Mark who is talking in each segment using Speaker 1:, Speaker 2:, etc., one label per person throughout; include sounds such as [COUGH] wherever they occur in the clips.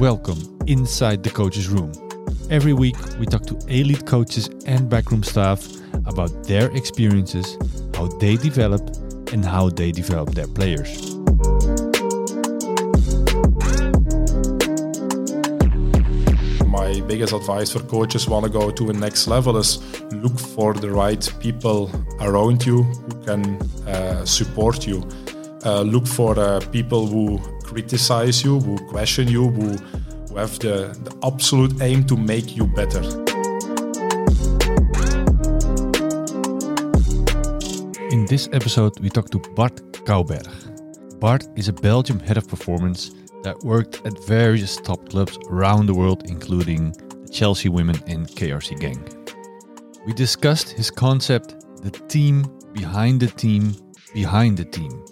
Speaker 1: Welcome inside the coach's room. Every week, we talk to elite coaches and backroom staff about their experiences, how they develop, and how they develop their players.
Speaker 2: My biggest advice for coaches want to go to the next level is look for the right people around you who can uh, support you. Uh, look for uh, people who criticize you, who question you, who, have the, the absolute aim to make you better.
Speaker 1: In this episode, we talk to Bart Caubergh. Bart is a Belgium head of performance that worked at various top clubs around the world, including the Chelsea Women and KRC Genk. We discussed his concept, the team behind the team behind the team.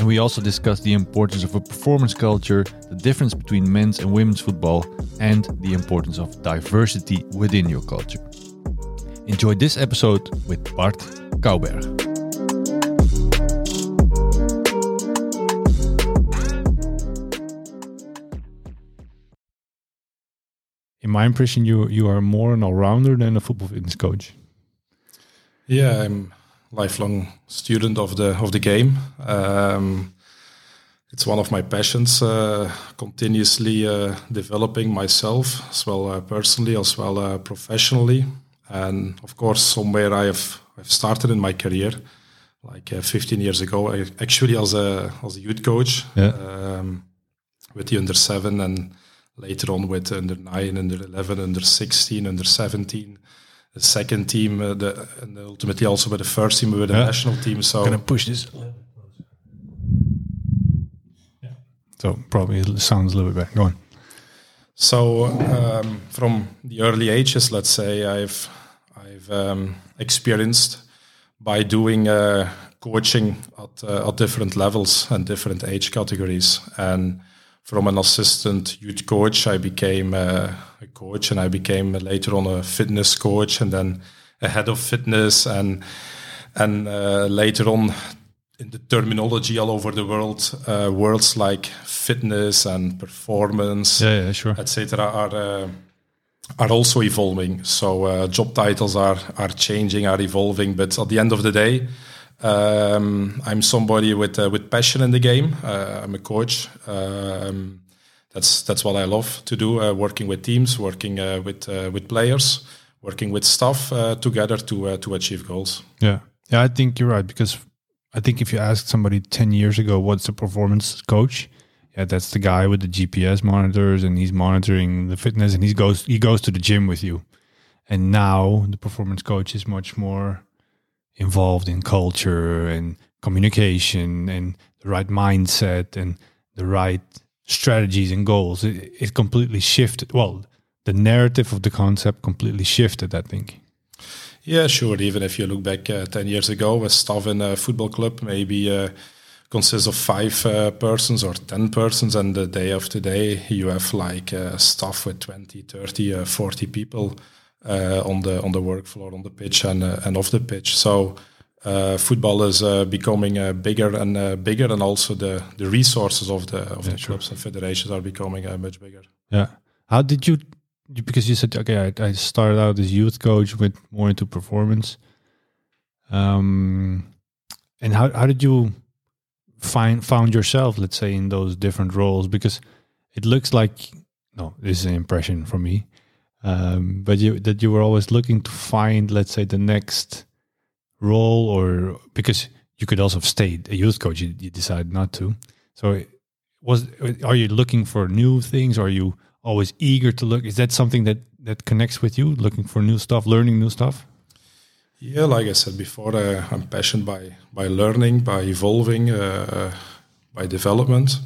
Speaker 1: And we also discussed the importance of a performance culture, the difference between men's and women's football, and the importance of diversity within your culture. Enjoy this episode with Bart Caubergh. In my impression, you you are more an all-rounder than a football fitness coach.
Speaker 2: Yeah, I'm lifelong student of the of the game. Um, it's one of my passions. Uh, continuously uh, developing myself as well uh, personally as well uh, professionally, and of course, somewhere I have I've started in my career like uh, 15 years ago. I, actually, as a as a youth coach
Speaker 1: Yeah.
Speaker 2: um, with the under seven and later on with under nine, under 11, under 16, under 17 the second team, uh, the, and ultimately also with the first team, with the
Speaker 1: Yeah.
Speaker 2: national team. So
Speaker 1: gonna push this. So probably it sounds a little bit better. Go on.
Speaker 2: So um, from the early ages, let's say I've I've um, experienced by doing uh, coaching at uh, at different levels and different age categories, and from an assistant youth coach, I became uh, a coach, and I became later on a fitness coach, and then a head of fitness, and and uh, later on in the terminology all over the world, uh, words like fitness and performance
Speaker 1: Yeah, yeah, sure.
Speaker 2: etc. are uh, are also evolving. So uh, job titles are are changing, are evolving. But at the end of the day, um, I'm somebody with uh, with passion in the game. Uh, I'm a coach. Um, that's that's what I love to do. Uh, working with teams, working uh, with uh, with players, working with staff uh, together to to achieve goals.
Speaker 1: Yeah, yeah. I think you're right because I think if you asked somebody ten years ago what's a performance coach, yeah, that's the guy with the GPS monitors and he's monitoring the fitness and he goes he goes to the gym with you. And now the performance coach is much more involved in culture and communication and the right mindset and the right strategies and goals. It, it completely shifted. Well, the narrative of the concept completely shifted. I think.
Speaker 2: Yeah, sure. Even if you look back uh, 10 years ago, a staff in a football club maybe uh, consists of five uh, persons or 10 persons, and the day of today, you have like uh, staff with 20, 30, uh, 40 people on the on the work floor, on the pitch, and uh, and off the pitch. So. Uh, football is uh, becoming uh, bigger and uh, bigger, and also the, the resources of the of the clubs and federations are becoming uh, much bigger.
Speaker 1: Yeah. How did you? you- Because you said okay, I, I started out as youth coach, went more into performance. Um, and how how did you find found yourself? Let's say in those different roles, because it looks like no, this is an impression for me. Um, but you that you were always looking to find, let's say, the next role, or because you could also have stayed a youth coach, you, you decided not to. So was are you looking for new things are you always eager to look is that something that that connects with you looking for new stuff learning new stuff
Speaker 2: Yeah, like I said before, uh, I'm passionate by by learning, by evolving, uh, by development.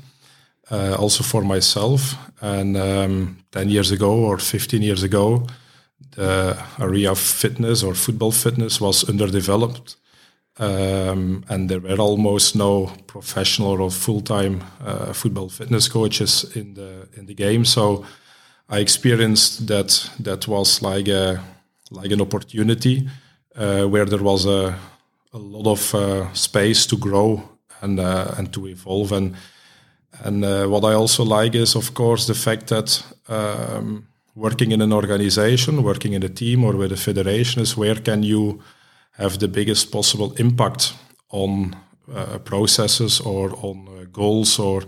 Speaker 2: Uh, also for myself. And um, ten years ago or fifteen years ago, the area of fitness or football fitness was underdeveloped, um, and there were almost no professional or full-time uh, football fitness coaches in the in the game. So I experienced that that was like a like an opportunity uh, where there was a, a lot of uh, space to grow and uh, and to evolve and And uh, what I also like is, of course, the fact that um, working in an organization, working in a team or with a federation is where can you have the biggest possible impact on uh, processes or on uh, goals or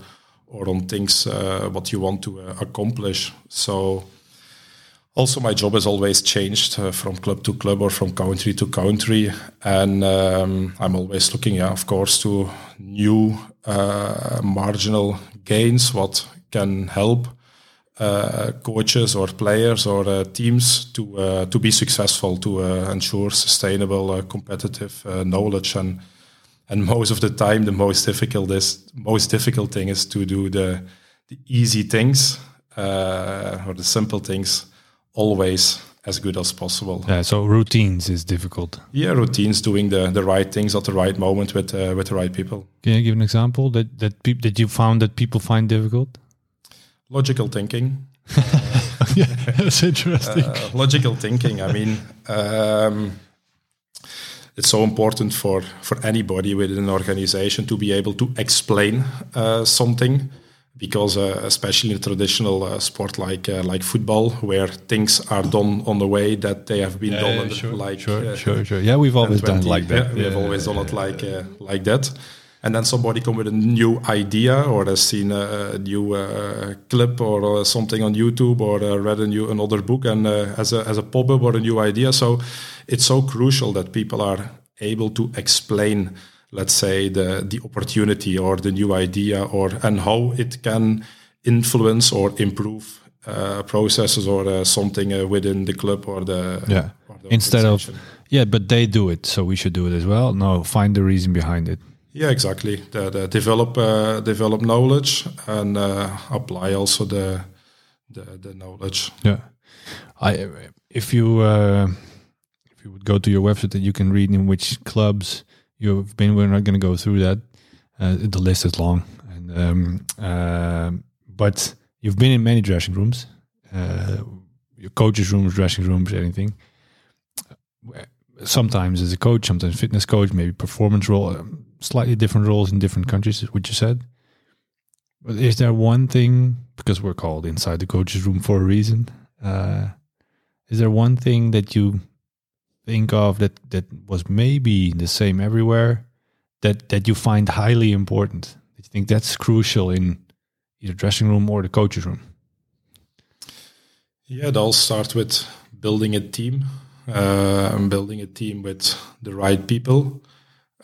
Speaker 2: or on things uh, what you want to uh, accomplish. So also my job has always changed uh, from club to club or from country to country and um, i'm always looking yeah of course to new uh, marginal gains what can help uh, coaches or players or uh, teams to uh, to be successful to uh, ensure sustainable competitive knowledge. And and [LAUGHS] most of the time the most difficult is most difficult thing is to do the the easy things or the simple things always as good as possible.
Speaker 1: Yeah, so routines is difficult.
Speaker 2: Yeah, routines, doing the, the right things at the right moment with uh, with the right people.
Speaker 1: Can you give an example that that peop- that you found that people find difficult?
Speaker 2: Logical thinking. [LAUGHS]
Speaker 1: yeah, that's interesting. Uh,
Speaker 2: logical thinking. I mean, um, it's so important for for anybody within an organization to be able to explain uh, something because uh, especially in a traditional uh, sport like uh, like football, where things are done on the way that they have been yeah, done,
Speaker 1: yeah, sure,
Speaker 2: like
Speaker 1: sure, uh, sure, sure. Yeah, we've always 20, done like that.
Speaker 2: Yeah, we have always done it like uh, like that. And then somebody come with a new idea, or has seen a, a new uh, clip or something on YouTube, or read a new another book, and as a as a pop up or a new idea. So it's so crucial that people are able to explain let's say the the opportunity or the new idea or and how it can influence or improve uh, processes or uh, something uh, within the club or the
Speaker 1: yeah.
Speaker 2: or
Speaker 1: the instead of yeah but they do it so we should do it as well. No find the reason behind it.
Speaker 2: Yeah exactly. The, the develop uh, develop knowledge and uh, apply also the, the the knowledge.
Speaker 1: Yeah. I if you uh, if you would go to your website that you can read in which clubs you've been. We're not going to go through that. Uh, the list is long, and um, uh, but you've been in many dressing rooms, uh, your coaches' rooms, dressing rooms, anything. Sometimes as a coach, sometimes fitness coach, maybe performance role, um, slightly different roles in different countries, which you said. But is there one thing because we're called inside the coaches' room for a reason? Uh, is there one thing that you think of that that was maybe the same everywhere that that you find highly important that you think that's crucial in either dressing room or the coaches room.
Speaker 2: Yeah it all starts with building a team uh, and building a team with the right people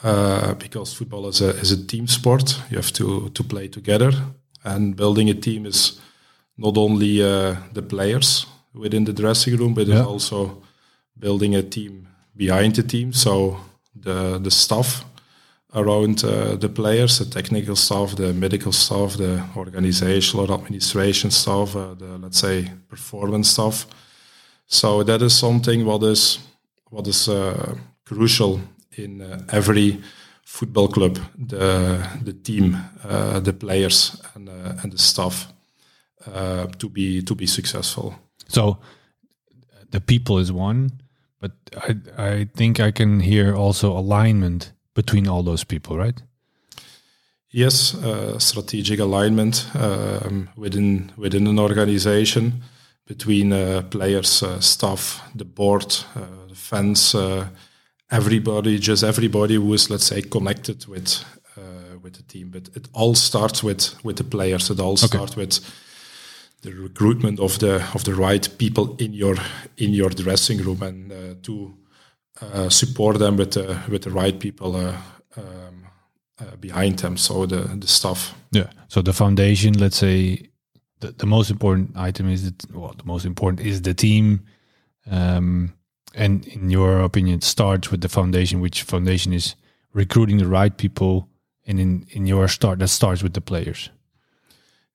Speaker 2: uh, because football is a, is a team sport. You have to to play together. And building a team is not only uh, the players within the dressing room but yeah. it's also building a team behind the team. So the the staff around uh, the players, the technical staff, the medical staff, the organizational or administration staff, uh, the let's say performance staff. So that is something what is what is uh, crucial in uh, every football club. The the team, uh, the players, and uh, and the staff to be to be successful.
Speaker 1: So the people is one but I I think I can hear also alignment between all those people, right?
Speaker 2: Yes, uh, strategic alignment um, within within an organization between uh, players, uh, staff, the board, uh, the fans, uh, everybody, just everybody who is let's say connected with uh, with the team. But it all starts with with the players. It all okay. starts with the recruitment of the of the right people in your in your dressing room and uh, to uh, support them with the with the right people uh, um, uh, behind them. So the the stuff.
Speaker 1: Yeah. So the foundation, let's say, the, the most important item is that well, the most important is the team. Um, and in your opinion, it starts with the foundation, which foundation is recruiting the right people. And in, in your start, that starts with the players.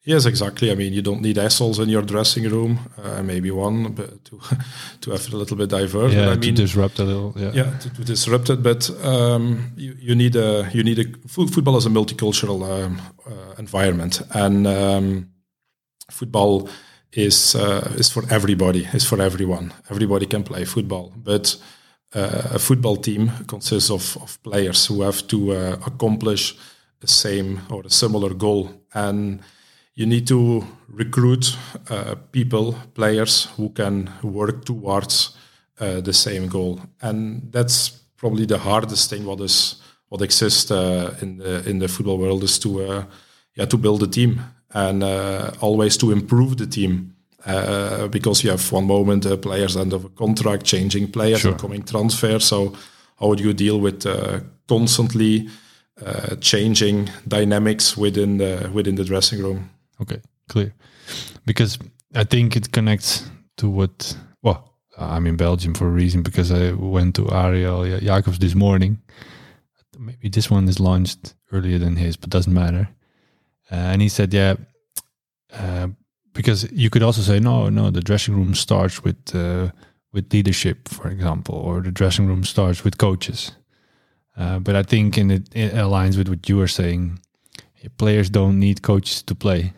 Speaker 2: Yes, exactly. I mean, you don't need assholes in your dressing room. Uh, maybe one, but to [LAUGHS] to have it a little bit diverse.
Speaker 1: Yeah,
Speaker 2: I
Speaker 1: mean, to disrupt a little. Yeah,
Speaker 2: yeah, to, to disrupt it. But um, you, you need a you need a football is a multicultural um, uh, environment, and um, football is uh, is for everybody. Is for everyone. Everybody can play football, but uh, a football team consists of, of players who have to uh, accomplish the same or a similar goal. And you need to recruit uh, people, players who can work towards uh, the same goal. And that's probably the hardest thing what is what exists uh, in the in the football world is to uh, yeah to build a team and uh, always to improve the team. Uh, because you have one moment uh, players end of a contract, changing players,
Speaker 1: Sure.
Speaker 2: coming transfer. So how do you deal with constantly changing dynamics within the within the dressing room?
Speaker 1: Okay, clear. Because I think it connects to what. Well, I'm in Belgium for a reason because I went to Ariel Jacobs this morning. Maybe this one is launched earlier than his, but doesn't matter. Uh, and he said, yeah, uh, because you could also say, no, no, the dressing room starts with uh, with leadership, for example, or the dressing room starts with coaches. Uh, but I think in it, it aligns with what you were saying. Players don't need coaches to play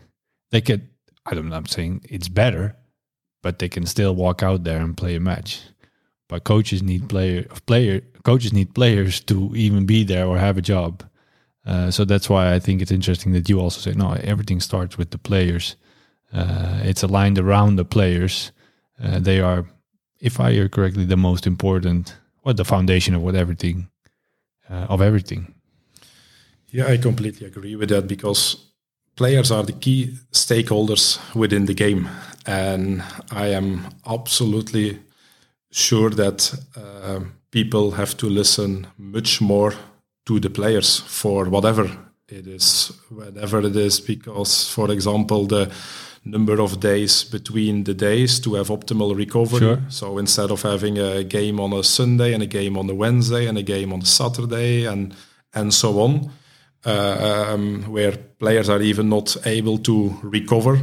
Speaker 1: they could I don't know I'm saying it's better, but they can still walk out there and play a match. But coaches need player player coaches need players to even be there or have a job. Uh, so that's why I think it's interesting that you also say no. Everything starts with the players. Uh, it's aligned around the players. Uh, they are, if I hear correctly, the most important, what the foundation of what everything, uh, of everything.
Speaker 2: Yeah, I completely agree with that because players are the key stakeholders within the game. And I am absolutely sure that uh, people have to listen much more to the players for whatever it is, whatever it is, because, for example, the number of days between the days to have optimal recovery.
Speaker 1: Sure.
Speaker 2: So instead of having a game on a Sunday and a game on a Wednesday and a game on a Saturday and and so on, um, where players are even not able to recover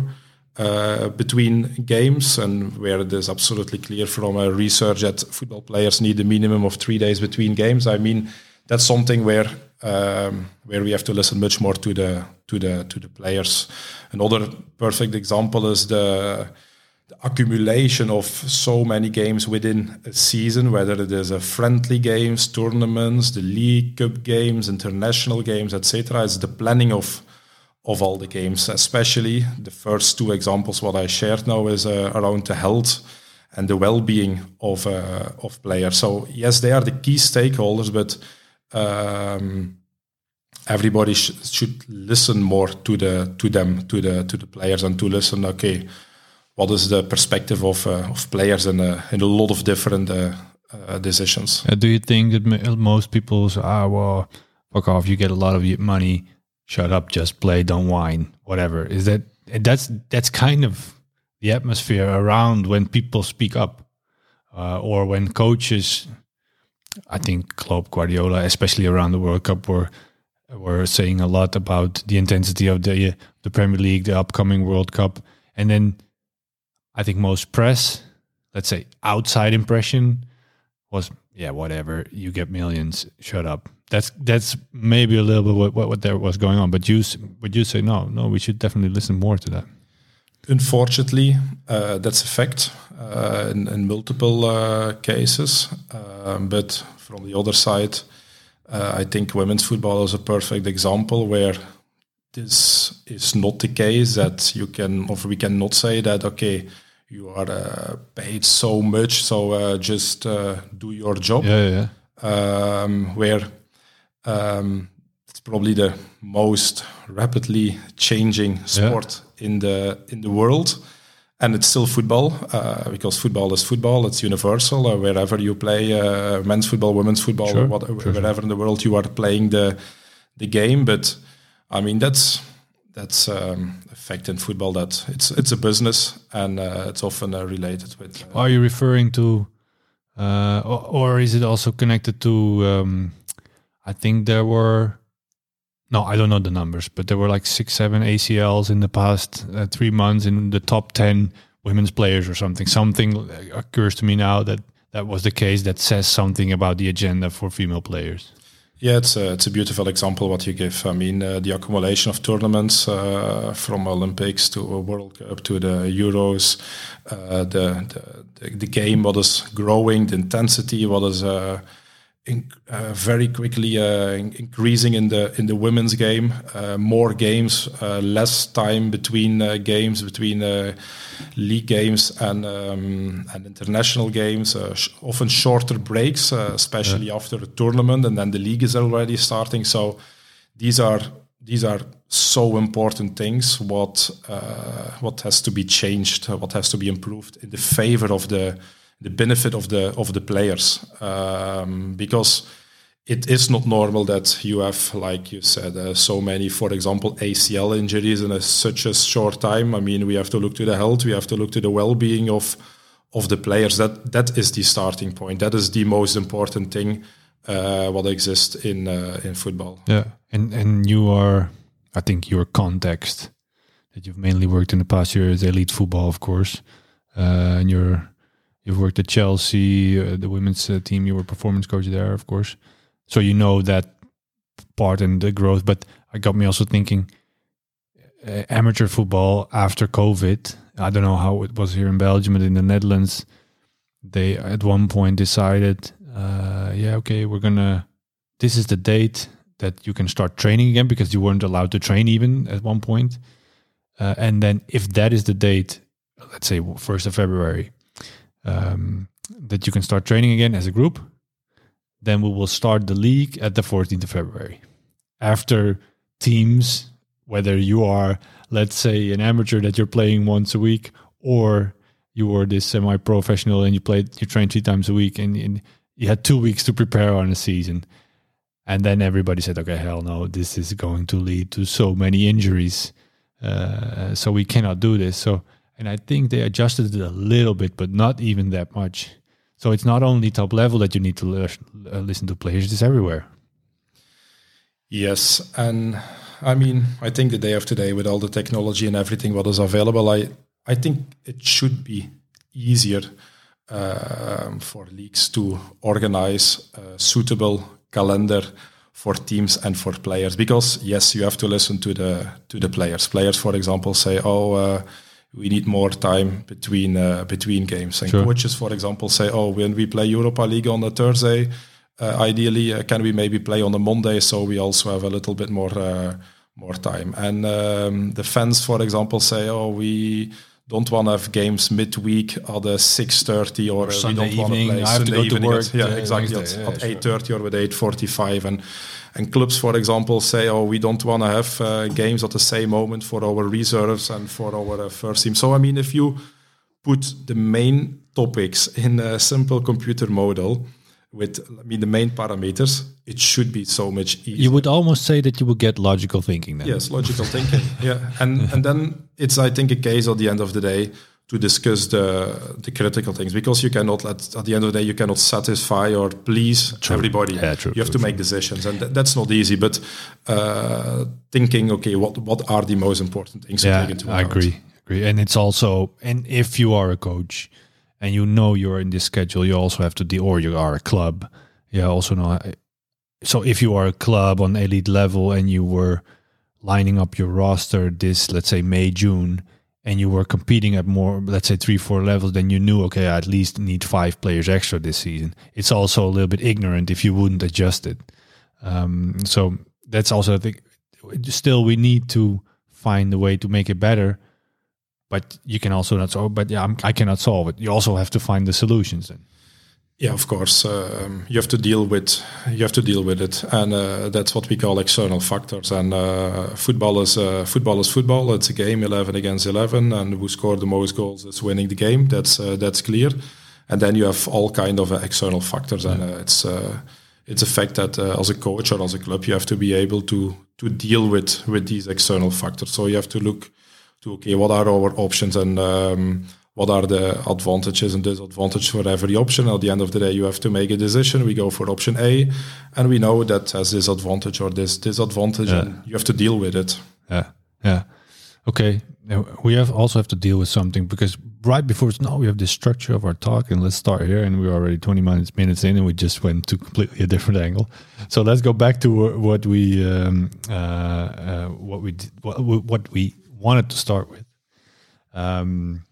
Speaker 2: uh, between games, and where it is absolutely clear from uh, research that football players need a minimum of three days between games. I mean, that's something where um, where we have to listen much more to the to the to the players. Another perfect example is the the accumulation of so many games within a season, whether it is a friendly games, tournaments, the league cup games, international games, etc. is the planning of of all the games, especially the first two examples. What I shared now is uh, around the health and the well-being of uh, of players. So yes, they are the key stakeholders, but um, everybody sh- should listen more to the to them to the to the players and to listen. Okay what is the perspective of uh, of players in a, in a lot of different uh, uh, decisions.
Speaker 1: do you think that most people say, ah, well, fuck off, you get a lot of money, shut up, just play, don't whine, whatever? Is that that's that's kind of the atmosphere around when people speak up, uh, or when coaches, I think Klopp, Guardiola, especially around the World Cup, were were saying a lot about the intensity of the the Premier League, the upcoming World Cup, and then I think most press, let's say outside impression, was yeah whatever you get millions, shut up. That's that's maybe a little bit what what, what there was going on. But you but you say no no we should definitely listen more to that.
Speaker 2: Unfortunately, uh, that's a fact uh, in, in multiple uh, cases. Um, but from the other side, uh, I think women's football is a perfect example where this is not the case. That you can, or we cannot say that okay, you are uh, paid so much, so uh, just uh, do your job.
Speaker 1: Yeah yeah.
Speaker 2: um, where um, it's probably the most rapidly changing sport in the in the world, and it's still football uh, because football is football. It's universal. Uh, wherever you play uh, men's football, women's football,
Speaker 1: Sure,
Speaker 2: what,
Speaker 1: sure,
Speaker 2: wherever in the world you are playing the the game. But I mean that's that's um, a fact in football that it's it's a business and uh, it's often uh, related with. Uh,
Speaker 1: Are you referring to, uh, or, or is it also connected to? Um, I think there were. No, I don't know the numbers, but there were like six, seven ACLs in the past uh, three months in the top ten women's players or something. Something occurs to me now that that was the case. That says something about the agenda for female players.
Speaker 2: Yeah, it's a, it's a beautiful example what you give. I mean, uh, the accumulation of tournaments uh, from Olympics to World Cup to the Euros, uh, the, the the game what is growing, the intensity what is uh, in, uh, very quickly uh, increasing in the in the women's game. Uh, more games, uh, less time between uh, games, between uh, league games and um, and international games. Sh- often shorter breaks, especially yeah. after a tournament, and then the league is already starting. So these are these are so important things. What what has to be changed? What has to be improved in the favor of the the benefit of the of the players um, because it is not normal that you have, like you said, uh, so many, for example, ACL injuries in a, such a short time. I mean, we have to look to the health, we have to look to the well-being of of the players. That that is the starting point. That is the most important thing uh, what exists in uh, in football.
Speaker 1: Yeah, and and you are, I think, your context that you've mainly worked in the past year is elite football, of course, uh, and you're You've worked at Chelsea, uh, the women's uh, team. You were performance coach there, of course. So you know that part and the growth. But I got me also thinking uh, amateur football after COVID. I don't know how it was here in Belgium, but in the Netherlands, they at one point decided, uh, yeah, okay, we're gonna. This is the date that you can start training again because you weren't allowed to train even at one point. Uh, and then if that is the date, let's say first of February, um, that you can start training again as a group. Then we will start the league at the 14th of February. After teams, whether you are, let's say, an amateur that you're playing once a week, or you were this semi-professional and you played, you trained three times a week, and, and you had two weeks to prepare on a season. And then everybody said, okay, hell no, this is going to lead to so many injuries. Uh, so we cannot do this. So and I think they adjusted it a little bit, but not even that much. So it's not only top level that you need to uh, listen to players; it's everywhere.
Speaker 2: Yes, and I mean, I think the day of today, with all the technology and everything what is available, I I think it should be easier um, for leagues to organize a suitable calendar for teams and for players. Because yes, you have to listen to the to the players. Players, for example, say, "Oh." Uh, we need more time between uh, between games. And sure. coaches, for example, say, "Oh, when we play Europa League on a Thursday, uh, ideally, uh, can we maybe play on a Monday so we also have a little bit more uh, more time?" And um, the fans, for example, say, "Oh, we." Don't want to have games midweek at a six thirty or, or
Speaker 1: Sunday we don't evening. Want to play I have Sunday to go to work. [LAUGHS]
Speaker 2: At, yeah, exactly. Wednesday, at, yeah, at eight thirty or at eight forty five, and and clubs, for example, say, "Oh, we don't want to have uh, games at the same moment for our reserves and for our uh, first team." So, I mean, if you put the main topics in a simple computer model with, I mean, the main parameters, it should be so much easier.
Speaker 1: You would almost say that you would get logical thinking then.
Speaker 2: Yes, logical thinking. Yeah, and and then it's, I think, a case at the end of the day to discuss the the critical things because you cannot at, at the end of the day you cannot satisfy or please true. everybody.
Speaker 1: Yeah, true,
Speaker 2: you have
Speaker 1: true,
Speaker 2: to make decisions and th- that's not easy but uh, thinking okay what what are the most important things
Speaker 1: yeah, to take into account? I agree agree. And it's also and if you are a coach and you know you're in this schedule you also have to deal or you are a club. You also know so if you are a club on elite level and you were lining up your roster this let's say May June and you were competing at more, let's say three, four levels, then you knew, okay, I at least need five players extra this season. It's also a little bit ignorant if you wouldn't adjust it. Um, so that's also, I think, still we need to find a way to make it better. But you can also not solve. But yeah, I'm, I cannot solve it. You also have to find the solutions. Then.
Speaker 2: Yeah, of course. Um, you have to deal with you have to deal with it, and uh, that's what we call external factors. And uh, football is uh, football is football. It's a game, eleven against eleven, and who scored the most goals is winning the game. That's uh, that's clear. And then you have all kind of uh, external factors, and uh, it's it's a fact that as a coach or as a club, you have to be able to to deal with with these external factors. So you have to look to okay, what are our options and um, what are the advantages and disadvantages for every option. At the end of the day, you have to make a decision. We go for option A, and we know that has this advantage or this disadvantage, yeah. and you have to deal with it.
Speaker 1: Yeah, yeah. Okay, we have also have to deal with something because right before it's now we have this structure of our talk, and let's start here. And we're already twenty minutes minutes in, and we just went to completely a different angle. So let's go back to what we um, uh, uh, what we did, what, what we wanted to start with. Um,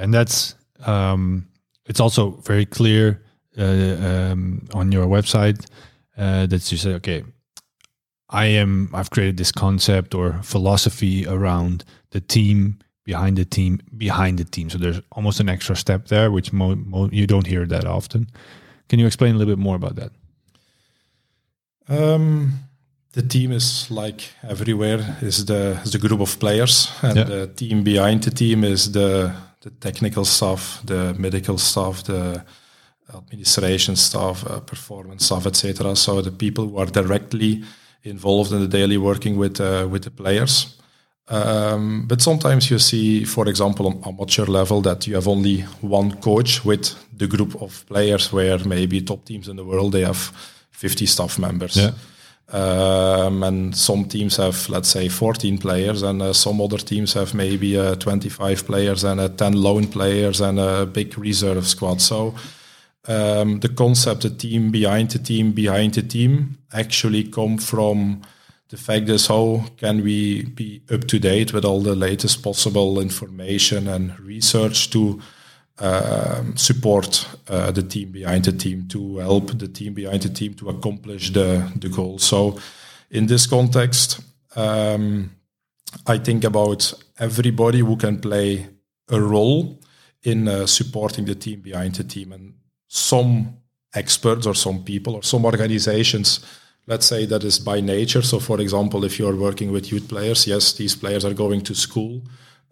Speaker 1: and that's um, it's also very clear uh, um, on your website uh, that you say, okay, I am I've created this concept or philosophy around the team behind the team behind the team. So there's almost an extra step there, which mo- mo- you don't hear that often. Can you explain a little bit more about that?
Speaker 2: Um, the team is like everywhere is the is the group of players, and
Speaker 1: Yeah.
Speaker 2: the team behind the team is the the technical staff, the medical staff, the administration staff, uh, performance staff, etc. So the people who are directly involved in the daily working with uh, with the players. Um, but sometimes you see, for example, on amateur level, that you have only one coach with the group of players. Where maybe top teams in the world they have 50 staff members.
Speaker 1: Yeah.
Speaker 2: Um, and some teams have, let's say, 14 players, and uh, some other teams have maybe uh, 25 players and uh, 10 lone players and a big reserve squad. So um, the concept, the team behind the team behind the team, actually come from the fact is how can we be up to date with all the latest possible information and research to um, support uh, the team behind the team to help the team behind the team to accomplish the the goal. So, in this context, um, I think about everybody who can play a role in uh, supporting the team behind the team, and some experts or some people or some organizations. Let's say that is by nature. So, for example, if you're working with youth players, yes, these players are going to school.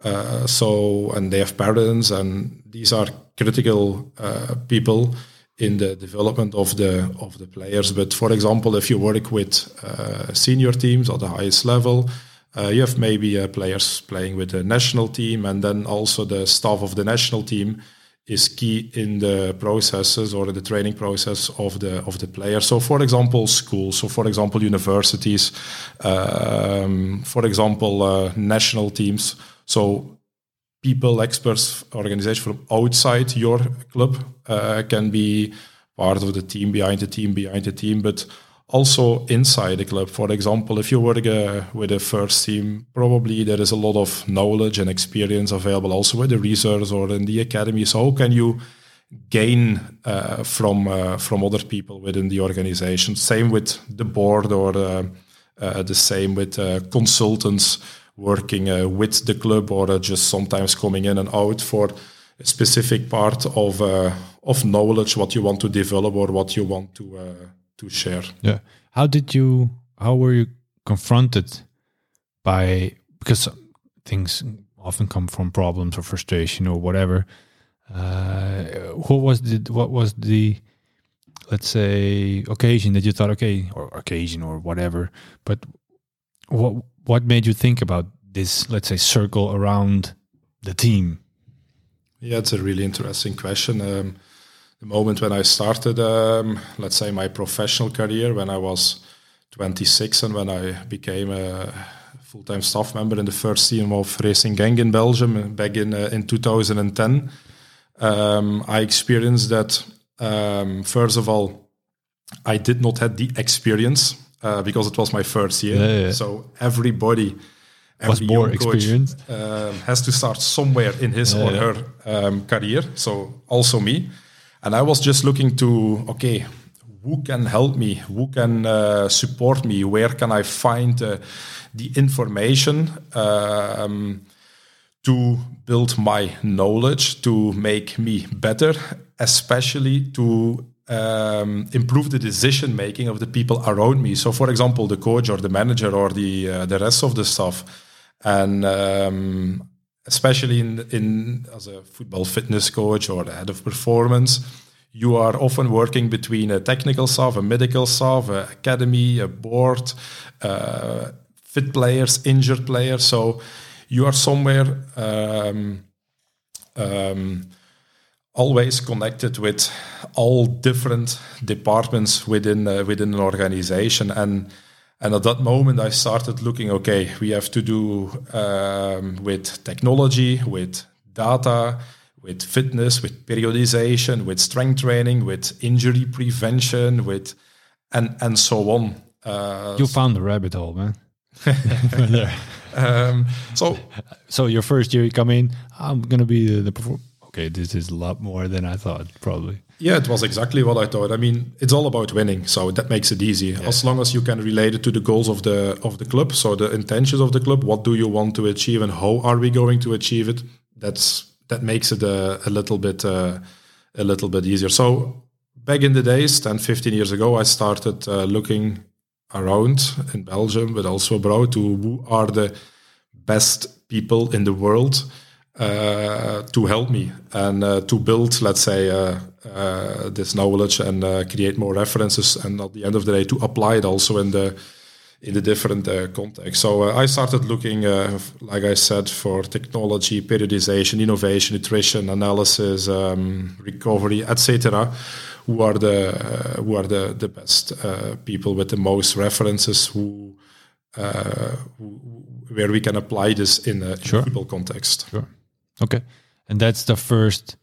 Speaker 2: Uh, so and they have parents and these are critical uh, people in the development of the of the players but for example if you work with uh, senior teams at the highest level uh, you have maybe uh, players playing with the national team and then also the staff of the national team is key in the processes or the training process of the of the player. So, for example, schools. So, for example, universities. Um, for example, uh, national teams. So, people, experts, organizations from outside your club uh, can be part of the team behind the team behind the team, but also inside the club. For example, if you work uh, with a first team, probably there is a lot of knowledge and experience available also with the reserves or in the academy. So how can you gain uh, from uh, from other people within the organization? Same with the board or uh, uh, the same with consultants working uh, with the club or uh, just sometimes coming in and out for a specific part of uh, of knowledge what you want to develop or what you want to uh, to share.
Speaker 1: Yeah. How did you? How were you confronted by? Because things often come from problems or frustration or whatever. Uh, what was the? What was the? Let's say occasion that you thought, okay, or occasion or whatever. But what what made you think about this? Let's say circle around the team.
Speaker 2: Yeah, it's a really interesting question. Um, the moment when I started, um, let's say, my professional career, when I was 26 and when I became a full-time staff member in the first team of Racing Genk in Belgium back in uh, in 2010, um, I experienced that. Um, first of all, I did not have the experience uh, because it was my first year.
Speaker 1: Yeah, yeah.
Speaker 2: So everybody
Speaker 1: Was more experienced.
Speaker 2: um, has to start somewhere in his or
Speaker 1: yeah.
Speaker 2: her um, career. So also me, and I was just looking to okay, who can help me? Who can uh, support me? Where can I find uh, the information? Um, to build my knowledge, to make me better, especially to um, improve the decision making of the people around me. So, for example, the coach or the manager or the uh, the rest of the staff, and um, especially in in as a football fitness coach or the head of performance. You are often working between a technical staff, a medical staff, a academy, a board, uh, fit players, injured players. So you are somewhere um, um, always connected with all different departments within uh, within an organization and and at that moment I started looking okay we have to do um, with technology with data with fitness with periodization with strength training with injury prevention with and and so on uh,
Speaker 1: You found the rabbit hole, man. [LAUGHS] [LAUGHS]
Speaker 2: Um, so
Speaker 1: So your first year, you come in. I'm gonna be the, the. Okay, this is a lot more than I thought. Probably.
Speaker 2: Yeah, it was exactly what I thought. I mean, it's all about winning, so that makes it easy. Yeah. As long as you can relate it to the goals of the of the club, so the intentions of the club, what do you want to achieve, and how are we going to achieve it? That's that makes it a, a little bit uh, a little bit easier. So back in the days, 10, 15 years ago, I started uh, looking around in Belgium, but also abroad, to who are the best people in the world to help me and uh, to build, let's say, uh, uh this knowledge and uh, create more references, and at the end of the day, to apply it also in the in the different uh, contexts. So I started looking, like I said, for technology, periodization, innovation, nutrition, analysis, um, recovery, etc. Who are the who are the the best people with the most references who, who where we can apply this in a, sure. context.
Speaker 1: Sure. Okay. And that's the first,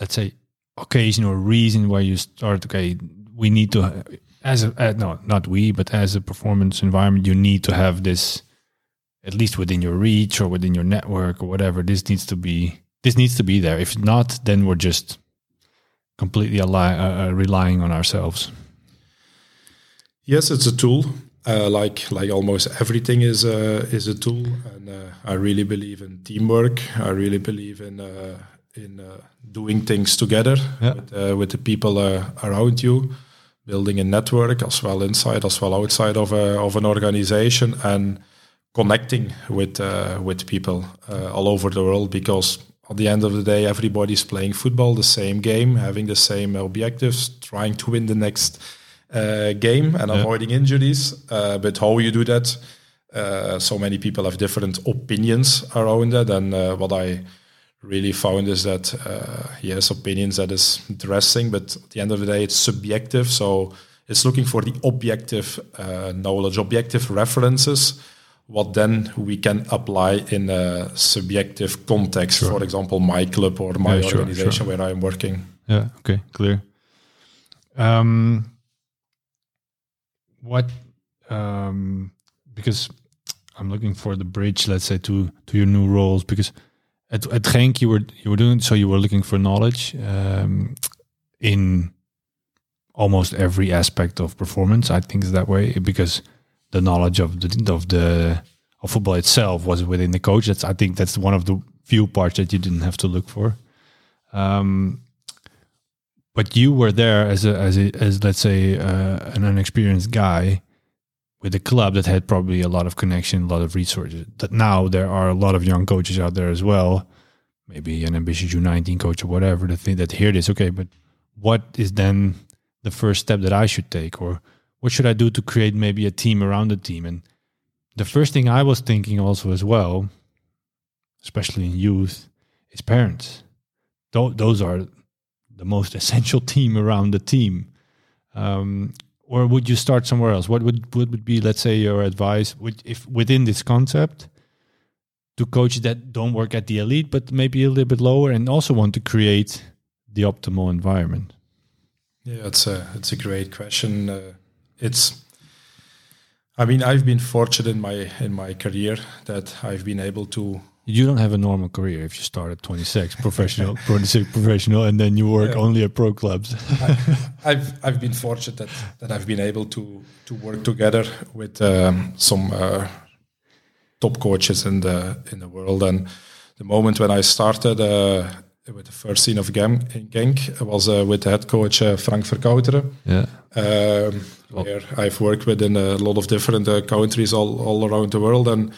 Speaker 1: let's say, occasion or reason why you start, okay, we need to, as a, uh, no, not we, but as a performance environment, you need to have this, at least within your reach or within your network or whatever. This needs to be, this needs to be there. If not, then we're just completely uh, uh relying on ourselves.
Speaker 2: Yes, it's a tool uh, like like almost everything is a is a tool, and uh, I really believe in teamwork. I really believe in uh, in uh, doing things together yeah. with, uh, with the people uh, around you, building a network as well inside as well outside of a, of an organization, and connecting with with people all over the world. Because at the end of the day, everybody's playing football, the same game, having the same objectives, trying to win the next uh, game and yeah. avoiding injuries. Uh, but how you do that, uh, so many people have different opinions around that. And what I really found is that yes, opinions that is dressing, but at the end of the day, it's subjective. So it's looking for the objective knowledge, objective references what then we can apply in a subjective context. Sure. For example, my club or my yeah, organization sure, sure. where I'm working.
Speaker 1: Yeah. Okay. Clear. Um, what um, because I'm looking for the bridge, let's say, to to your new roles because at at Genk you were you were doing so you were looking for knowledge um, in almost every aspect of performance. I think is that way because the knowledge of the of the of football itself was within the coach. That's I think that's one of the few parts that you didn't have to look for. Um, but you were there as a as a, as let's say uh, an unexperienced guy with a club that had probably a lot of connection, a lot of resources. That now there are a lot of young coaches out there as well, maybe an ambitious U19 coach or whatever. The thing that hear this, okay, but what is then the first step that I should take, or what should I do to create maybe a team around the team? And the first thing I was thinking also as well, especially in youth, is parents. Those are the most [LAUGHS] essential team around the team? Um, or would you start somewhere else? What would what would be, let's say, your advice would, if within this concept to coaches that don't work at the elite, but maybe a little bit lower, and also want to create the optimal environment?
Speaker 2: Yeah, it's a it's a great question. Uh, it's I mean, I've been fortunate in my in my career that I've been able to
Speaker 1: you don't have a normal career if you start at 26 professional [LAUGHS] 26 professional and then you work yeah. only at pro clubs.
Speaker 2: I, have I've been fortunate that, that I've been able to to work together with um, some uh, top coaches in the in the world. And the moment when I started uh, with the first scene of Gam in Genk was uh, with the head coach uh, Frank Vercauteren yeah. Um, where I've worked with in a lot of different uh, countries all, all around the world. And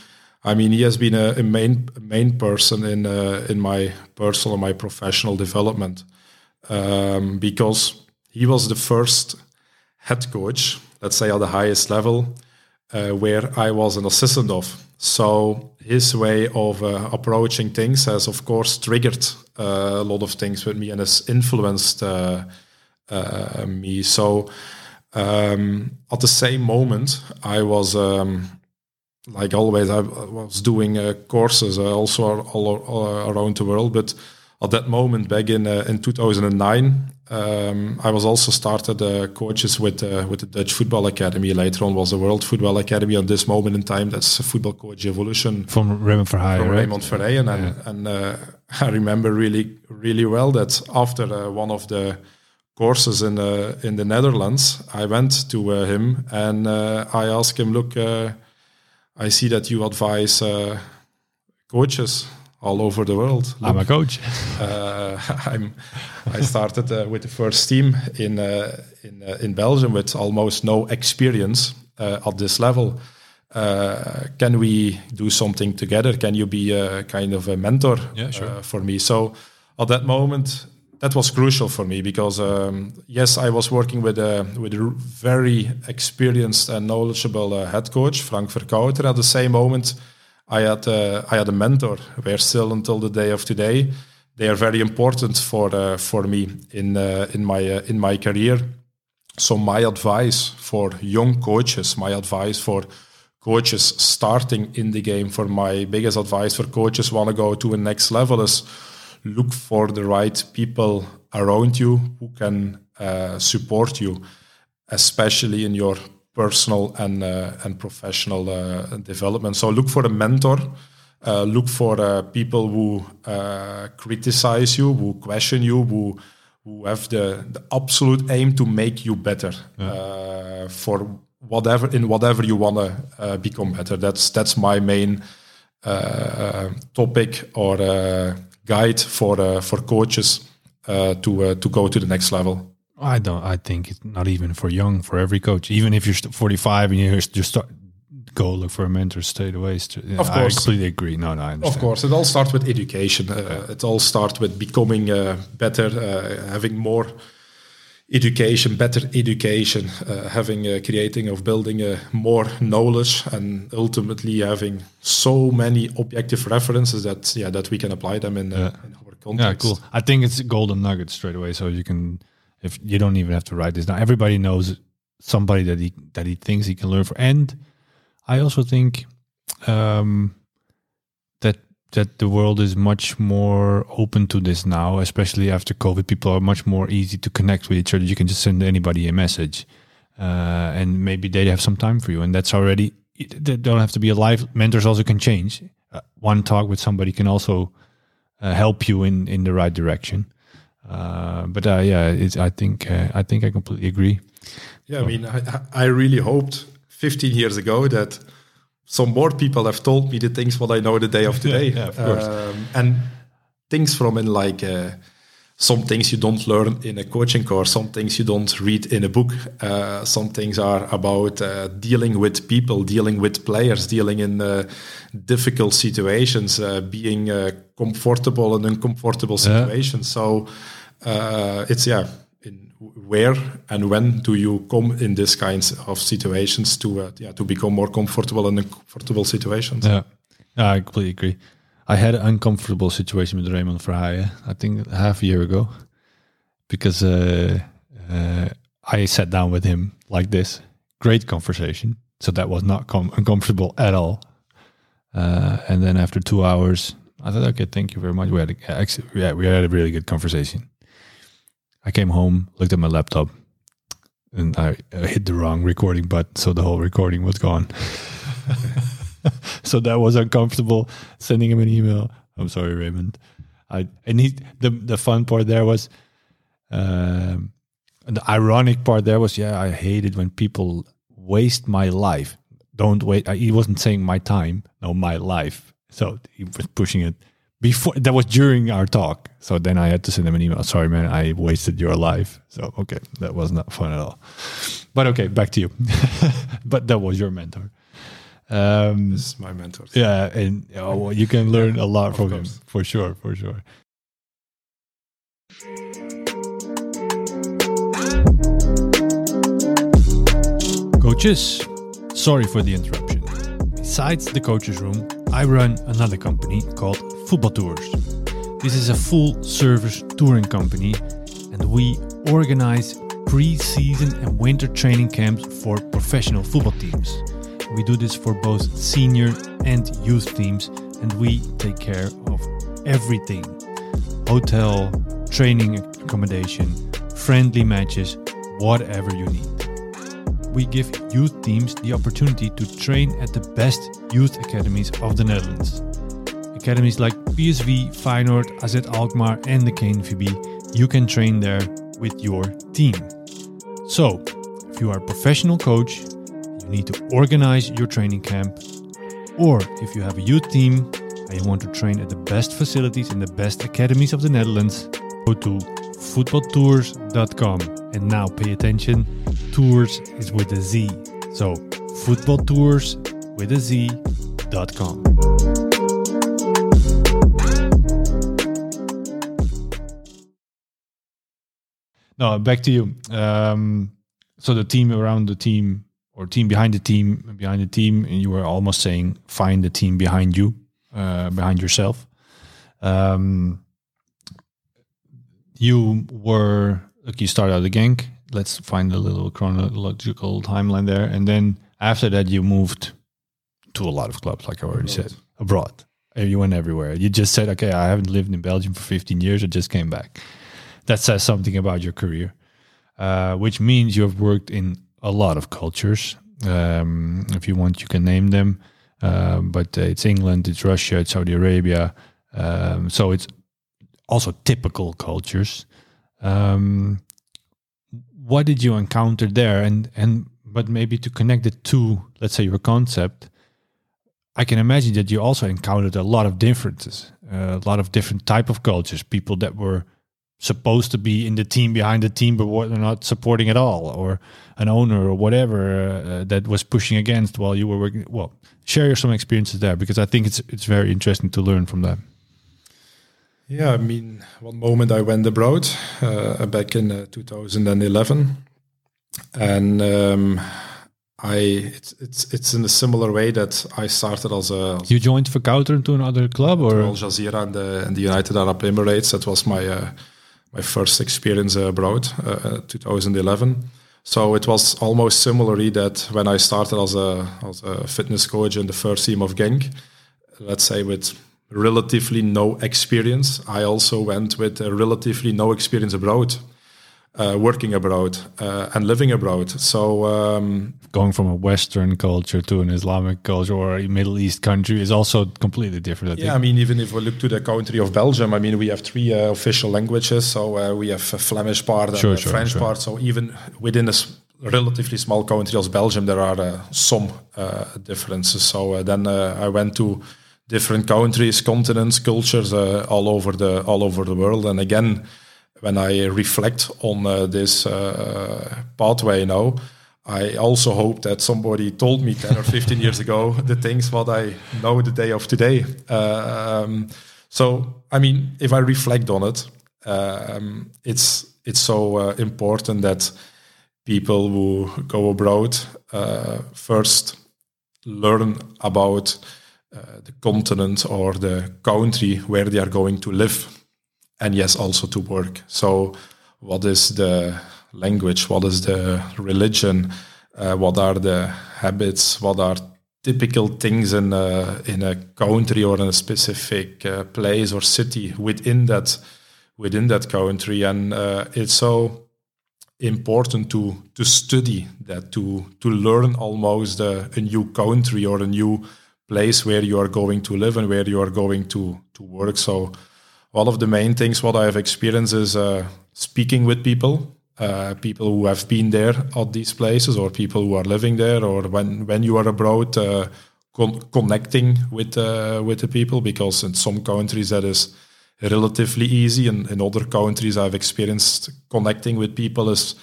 Speaker 2: I mean, he has been a, a main main person in uh, in my personal and my professional development um, because he was the first head coach, let's say at the highest level, uh, where I was an assistant of. So his way of uh, approaching things has, of course, triggered uh, a lot of things with me and has influenced uh, uh, me. So um, at the same moment, I was. Um, like always, I was doing uh, courses uh, also all, all, around the world. But at that moment back in uh, in 2009 um, I was also started uh, coaches with uh, with the Dutch Football Academy. Later on was the World Football Academy. At this moment in time, that's a football coach evolution
Speaker 1: from Raymond Verheijen.
Speaker 2: From
Speaker 1: right?
Speaker 2: Raymond Verheijen, and yeah. and uh, [LAUGHS] I remember really really well that after uh, one of the courses in uh, in the Netherlands, I went to uh, him and I asked him, "Look, I see that you advise coaches." all over the world.
Speaker 1: Look, I'm a coach. [LAUGHS]
Speaker 2: Uh, [LAUGHS] I'm. I started uh, with the first team in uh, in uh, in Belgium with almost no experience uh, at this level. Uh, can we do something together? Can you be a kind of a mentor
Speaker 1: yeah, sure.
Speaker 2: for me? So at that moment, that was crucial for me because um, yes, I was working with a with a very experienced and knowledgeable head coach, Frank Vercauteren. At the same moment I had uh, I had a mentor. Where still until the day of today, they are very important for uh, for me in uh, in my uh, in my career. So my advice for young coaches, my advice for coaches starting in the game, for my biggest advice for coaches want to go to a next level is look for the right people around you who can uh, support you, especially in your personal and uh, and professional uh, development. So look for a mentor. Uh, look for people who criticize you, who question you, who who have the, the absolute aim to make you better yeah. for whatever in whatever you want to uh, become better. That's that's my main uh, topic or uh, guide for for coaches to to go to the next level.
Speaker 1: I don't. I think it's not even for young for every coach. Even if you're 45 and you just start go look for a mentor straight away.
Speaker 2: Of course,
Speaker 1: I completely agree. No, no, I
Speaker 2: Of course, it all starts with education. Uh, it all starts with becoming uh, better, uh, having more education, better education, uh, having uh, creating of building uh, more knowledge, and ultimately having so many objective references that yeah that we can apply them in,
Speaker 1: yeah.
Speaker 2: in our context.
Speaker 1: Yeah, cool. I think it's golden nugget straight away, so you can if you don't even have to write this down, everybody knows somebody that he that he thinks he can learn from. And I also think um, that the world is much more open to this now, especially after COVID. People are much more easy to connect with each other. You can just send anybody a message, uh, and maybe they have some time for you, and that's already. They don't have to be a live. Mentors also can change. Uh, one talk with somebody can also uh, help you in in the right direction. Uh, but uh, yeah, I think uh, I think I completely agree.
Speaker 2: Yeah, I mean, I, I really hoped 15 years ago that some more people have told me the things what I know the day of [LAUGHS] today.
Speaker 1: yeah, of course.
Speaker 2: Um, and things from in like uh, some things you don't learn in a coaching course, some things you don't read in a book. Uh, some things are about uh, dealing with people, dealing with players, dealing in difficult situations, being comfortable in uncomfortable situations. Yeah. So uh, it's yeah where and when do you come in these kinds of situations to uh, yeah to become more comfortable in uncomfortable situations
Speaker 1: yeah. I completely agree. I had an uncomfortable situation with raymond verheijen i think half a year ago because uh, uh, i sat down with him like this. Great conversation. So that was not uncomfortable at all. Uh, and then after two hours i thought okay thank you very much. We had a, yeah, we had a really good conversation I came home, looked at my laptop, and I hit the wrong recording button, so the whole recording was gone. [LAUGHS] so that was uncomfortable. Sending him an email. I'm sorry, Raymond. I and he the the fun part there was, um, the ironic part there was yeah I hated when people waste my life. Don't wait. I, he wasn't saying my time, no, my life. So he was pushing it before that was during our talk. So then I had to send him an email. Sorry, man, I wasted your life. So okay, that was not fun at all. But okay, back to you. [LAUGHS] but that was your mentor.
Speaker 2: Um, this is my mentor.
Speaker 1: Yeah, and oh, well, you can learn a lot from him for sure, for sure. Coaches, sorry for the interruption. Besides the coaches' room, I run another company called Football Tours. This is a full service touring company, and we organize pre season and winter training camps for professional football teams. We do this for both senior and youth teams, and we take care of everything hotel, training accommodation, friendly matches, whatever you need. We give youth teams the opportunity to train at the best youth academies of the Netherlands. Academies like PSV, Feyenoord, AZ Alkmaar, and the KNVB, you can train there with your team. So, if you are a professional coach, you need to organize your training camp, or if you have a youth team and you want to train at the best facilities in the best academies of the Netherlands, go to footballtours.com. And now pay attention, tours is with a Z. So, footballtours with a Z.com. No, back to you. Um, so the team around the team or team behind the team behind the team, and you were almost saying find the team behind you, uh, behind yourself. Um, you were like you started out the Genk. Let's find a little chronological timeline there, and then after that you moved to a lot of clubs, like I already abroad. said, abroad. You went everywhere. You just said, okay, I haven't lived in Belgium for 15 years. I just came back. That says something about your career, uh, which means you have worked in a lot of cultures. Um, if you want, you can name them. Uh, but uh, it's England, it's Russia, it's Saudi Arabia. Um, so it's also typical cultures. Um, what did you encounter there? And and but maybe to connect it to let's say your concept, I can imagine that you also encountered a lot of differences, uh, a lot of different type of cultures. People that were supposed to be in the team behind the team, but were not supporting at all, or an owner or whatever uh, that was pushing against while you were working. Well, share your some experiences there because I think it's it's very interesting to learn from them.
Speaker 2: Yeah, I mean, one moment I went abroad uh, back in uh, 2011, and um, I it's it's it's in a similar way that I started as a.
Speaker 1: You joined for Vercauteren to another club or
Speaker 2: Al Jazira and the, and the United Arab Emirates. That was my uh, my first experience abroad, uh, 2011. So it was almost similarly that when I started as a as a fitness coach in the first team of Genk, let's say with relatively no experience. I also went with relatively no experience abroad, uh, working abroad uh, and living abroad. So um,
Speaker 1: going from a Western culture to an Islamic culture or a Middle East country is also completely different.
Speaker 2: I yeah, I mean, even if we look to the country of Belgium, I mean, we have three uh, official languages. So uh, we have a Flemish part and sure, a sure, French sure. part. So even within a relatively small country as Belgium, there are uh, some uh, differences. So then I went to different countries, continents, cultures uh, all over the all over the world. And again, when I reflect on uh, this uh, pathway now, I also hope that somebody told me 10 or 15 years ago the things what I know the day of today. Um, so, I mean, if I reflect on it, um, it's it's so uh, important that people who go abroad uh, first learn about uh, the continent or the country where they are going to live, and yes, also to work. So, what is the language? What is the religion? Uh, what are the habits? What are typical things in a, in a country or in a specific uh, place or city within that within that country? And uh, it's so important to to study that to to learn almost a new country or a new place where you are going to live and where you are going to to work. So one of the main things what I have experienced is uh, speaking with people, uh, people who have been there at these places, or people who are living there, or when when you are abroad, uh, con- connecting with uh, with the people. Because in some countries that is relatively easy, and in other countries I've experienced connecting with people is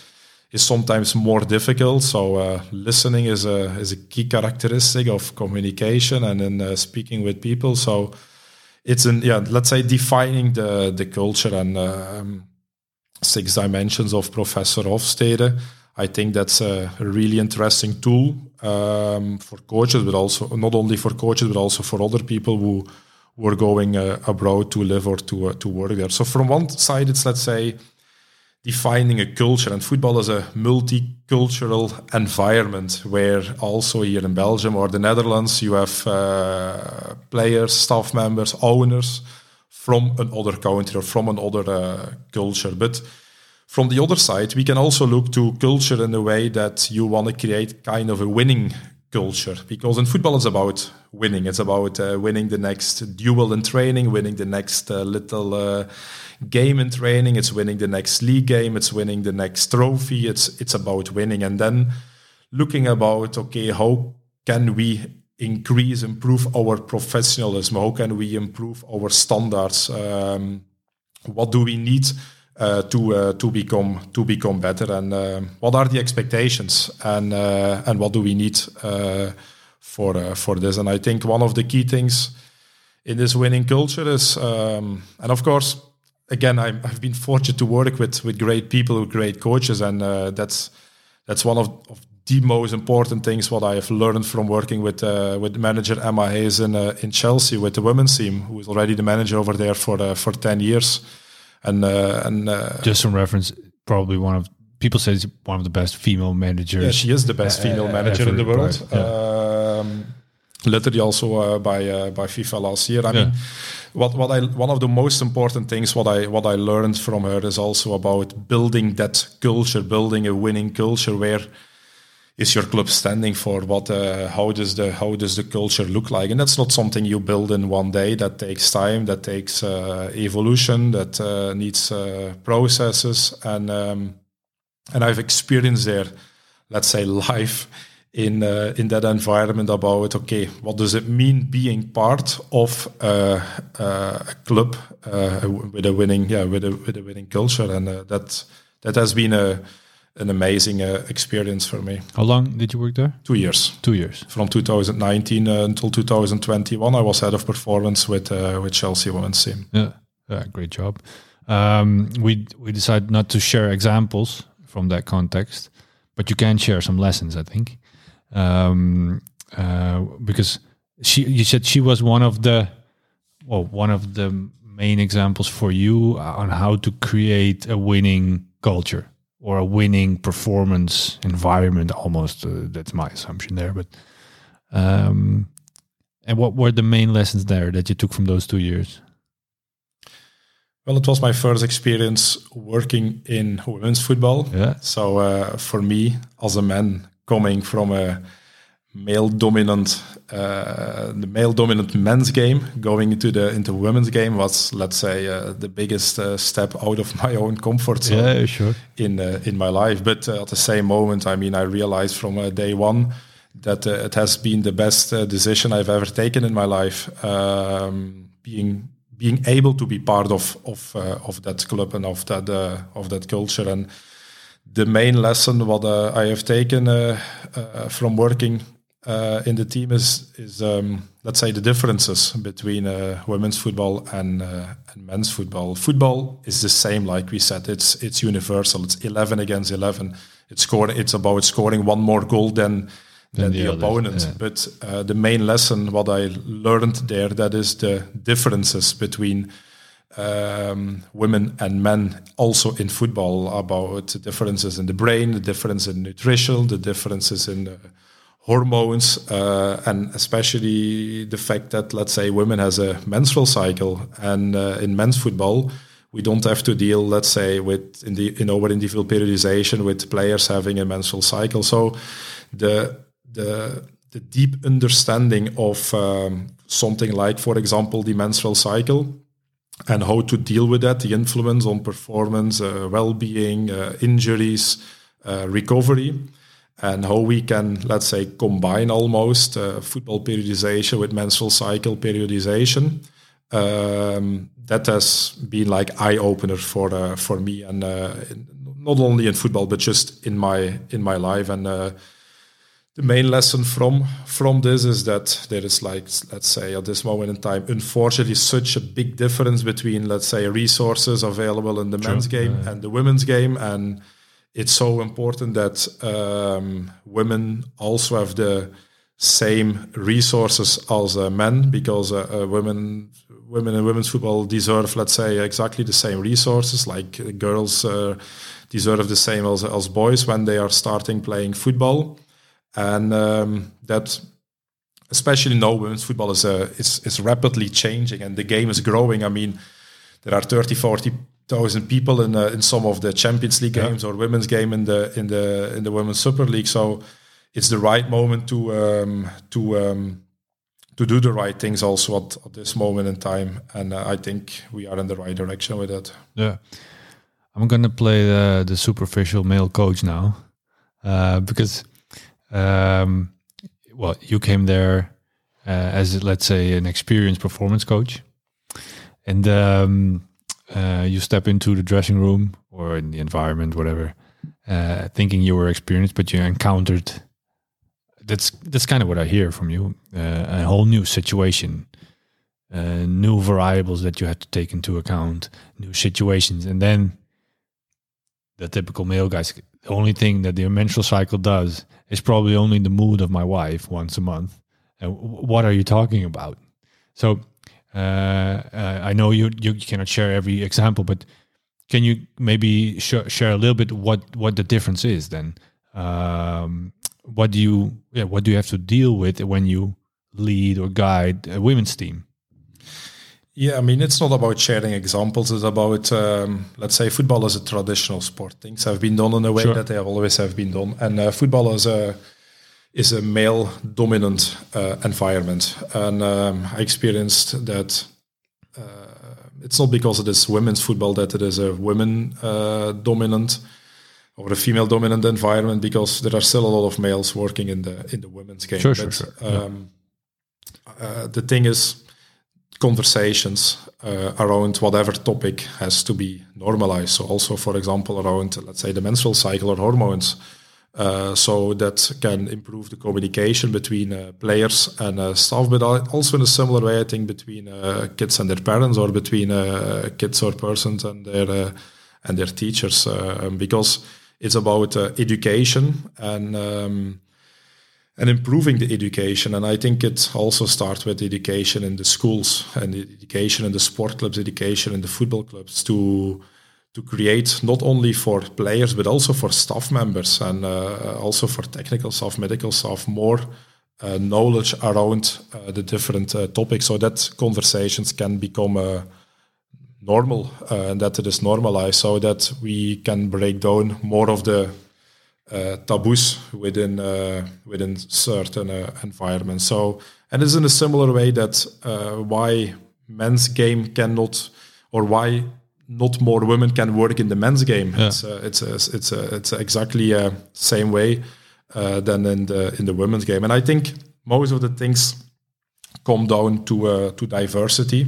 Speaker 2: is sometimes more difficult. So uh, listening is a is a key characteristic of communication and in uh, speaking with people. So it's an yeah, let's say defining the the culture and um, six dimensions of Professor Hofstede. I think that's a really interesting tool um, for coaches, but also not only for coaches, but also for other people who were going uh, abroad to live or to uh, to work there. So from one side, it's let's say defining a culture. And football is a multicultural environment where also here in Belgium or the Netherlands, you have uh, players, staff members, owners from another country or from another uh, culture. But from the other side, we can also look to culture in a way that you want to create kind of a winning culture because in football it's about winning. It's about uh, winning the next duel in training winning the next uh, little uh, game in training. It's winning the next league game. It's winning the next trophy. It's it's about winning. And then looking about okay how can we increase improve our professionalism? How can we improve our standards? Um, what do we need to uh, to become to become better. And uh, what are the expectations? And and what do we need for for this? And I think one of the key things in this winning culture is um, and of course again i have been fortunate to work with with great people with great coaches. And that's that's one of, of the most important things what I have learned from working with uh, with manager Emma Hayes in uh, in Chelsea with the women's team, who is already the manager over there for uh, for ten years. And uh, and uh,
Speaker 1: just some reference, probably one of people say he's one of the best female managers.
Speaker 2: Yeah, she is the best female manager in the world. Right, yeah. um, literally also uh, by uh, by FIFA last year. I yeah. mean, what what I one of the most important things what I what I learned from her is also about building that culture, building a winning culture where is your club standing for? What uh, how does the how does the culture look like? And that's not something you build in one day. That takes time. That takes uh, evolution. That uh, needs uh, processes. And um, and I've experienced there, let's say, life in uh, in that environment about okay, what does it mean being part of uh, a club with a winning yeah with a with a winning culture? And that that has been a an amazing uh, experience for me.
Speaker 1: How long did you work there?
Speaker 2: Two years.
Speaker 1: Two years.
Speaker 2: From 2019 uh, until 2021, I was head of performance with uh, with Chelsea women's team.
Speaker 1: Yeah, yeah great job. Um, we we decided not to share examples from that context, but you can share some lessons, I think, um, uh, because she you said she was one of the well one of the main examples for you on how to create a winning culture or a winning performance environment almost uh, that's my assumption there but um and what were the main lessons there that you took from those two years?
Speaker 2: Well it was my first experience working in women's football.
Speaker 1: Yeah.
Speaker 2: So uh, for me as a man coming from a male dominant uh, the male dominant men's game going into the into women's game was let's say uh, the biggest uh, step out of [LAUGHS] my own comfort zone
Speaker 1: yeah, sure.
Speaker 2: in uh, in my life but uh, at the same moment i mean i realized from uh, day one that it has been the best decision i've ever taken in my life um, being being able to be part of of of that club and of that of that culture and the main lesson what I have taken from working uh, in the team is is um, let's say the differences between uh, women's football and uh, and men's football. Football is the same, like we said. It's it's universal. It's eleven against eleven. It's scoring. It's about scoring one more goal than than, the, the opponent. Yeah. But uh, the main lesson, what I learned there, that is the differences between um, women and men also in football about the differences in the brain, the difference in nutrition, the differences in the hormones uh, and especially the fact that let's say women has a menstrual cycle and uh, in men's football we don't have to deal let's say with in the in our individual periodization with players having a menstrual cycle. So the the the deep understanding of um, something like for example the menstrual cycle and how to deal with that the influence on performance uh, well-being uh, injuries uh, recovery and how we can, let's say, combine almost uh, football periodization with menstrual cycle periodization. Um, that has been like eye opener for uh, for me, and uh, not only in football but just in my in my life. And uh, the main lesson from from this is that there is like let's say at this moment in time, unfortunately, such a big difference between let's say resources available in the True. men's game yeah. and the women's game, and it's so important that um, women also have the same resources as uh, men because uh, uh, women women in women's football deserve let's say exactly the same resources like girls uh, deserve the same as, as boys when they are starting playing football and um, that especially now women's football is, uh, is is rapidly changing and the game is growing. I mean, there are 30, 40,000 people in uh, in some of the Champions League
Speaker 1: Yeah.
Speaker 2: games or women's game in the in the in the women's Super League. So it's the right moment to um, to um, to do the right things also at, at this moment in time. And uh, I think we are in the right direction with it.
Speaker 1: Yeah. I'm gonna play the the superficial male coach now, uh, because, um, well, you came there uh, as let's say an experienced performance coach, and um, uh, you step into the dressing room or in the environment, whatever, uh, thinking you were experienced, but you encountered. That's that's kind of what I hear from you. Uh, a whole new situation, uh, new variables that you had to take into account, new situations, and then the typical male guys. The only thing that the menstrual cycle does is probably only the mood of my wife once a month. What are you talking about? So I know you you cannot share every example, but can you maybe sh- share a little bit what what the difference is then? Um, what do you yeah what do you have to deal with when you lead or guide a women's team?
Speaker 2: Yeah, I mean, it's not about sharing examples. It's about, um, let's say, football is a traditional sport. Things have been done in a way
Speaker 1: Sure.
Speaker 2: that they have always have been done, and uh, football is a is a male dominant uh, environment. And um, I experienced that. Uh, it's not because it is women's football that it is a women uh, dominant or a female dominant environment, because there are still a lot of males working in the in the women's game.
Speaker 1: Sure, sure,
Speaker 2: But,
Speaker 1: sure. Yeah.
Speaker 2: Um, uh, the thing is, conversations uh, around whatever topic has to be normalized. So also, for example, around let's say the menstrual cycle or hormones. Uh, so that can improve the communication between uh, players and uh, staff, but also in a similar way, I think between uh, kids and their parents, or between uh, kids or persons and their uh, and their teachers, uh, because it's about education and um, and improving the education. And I think it also starts with education in the schools and education in the sport clubs, education in the football clubs to to create not only for players but also for staff members and uh, also for technical staff, medical staff, more uh, knowledge around uh, the different uh, topics, so that conversations can become uh, normal uh, and that it is normalized, so that we can break down more of the uh, taboos within uh, within certain uh, environments. So, and it's in a similar way that uh, why men's game cannot, or why not more women can work in the men's game.
Speaker 1: Yeah.
Speaker 2: It's uh, it's a, it's a, it's exactly uh, same way uh, than in the in the women's game. And I think most of the things come down to uh, to diversity,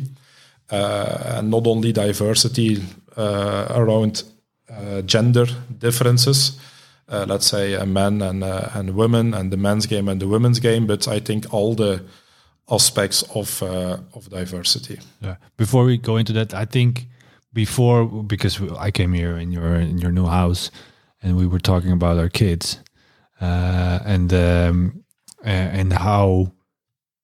Speaker 2: uh, and not only diversity uh, around uh, gender differences. Uh, let's say a men and uh, and women, and the men's game and the women's game, but I think all the aspects of uh, of diversity.
Speaker 1: Yeah. Before we go into that, I think before because I came here in your in your new house, and we were talking about our kids, uh, and um, and how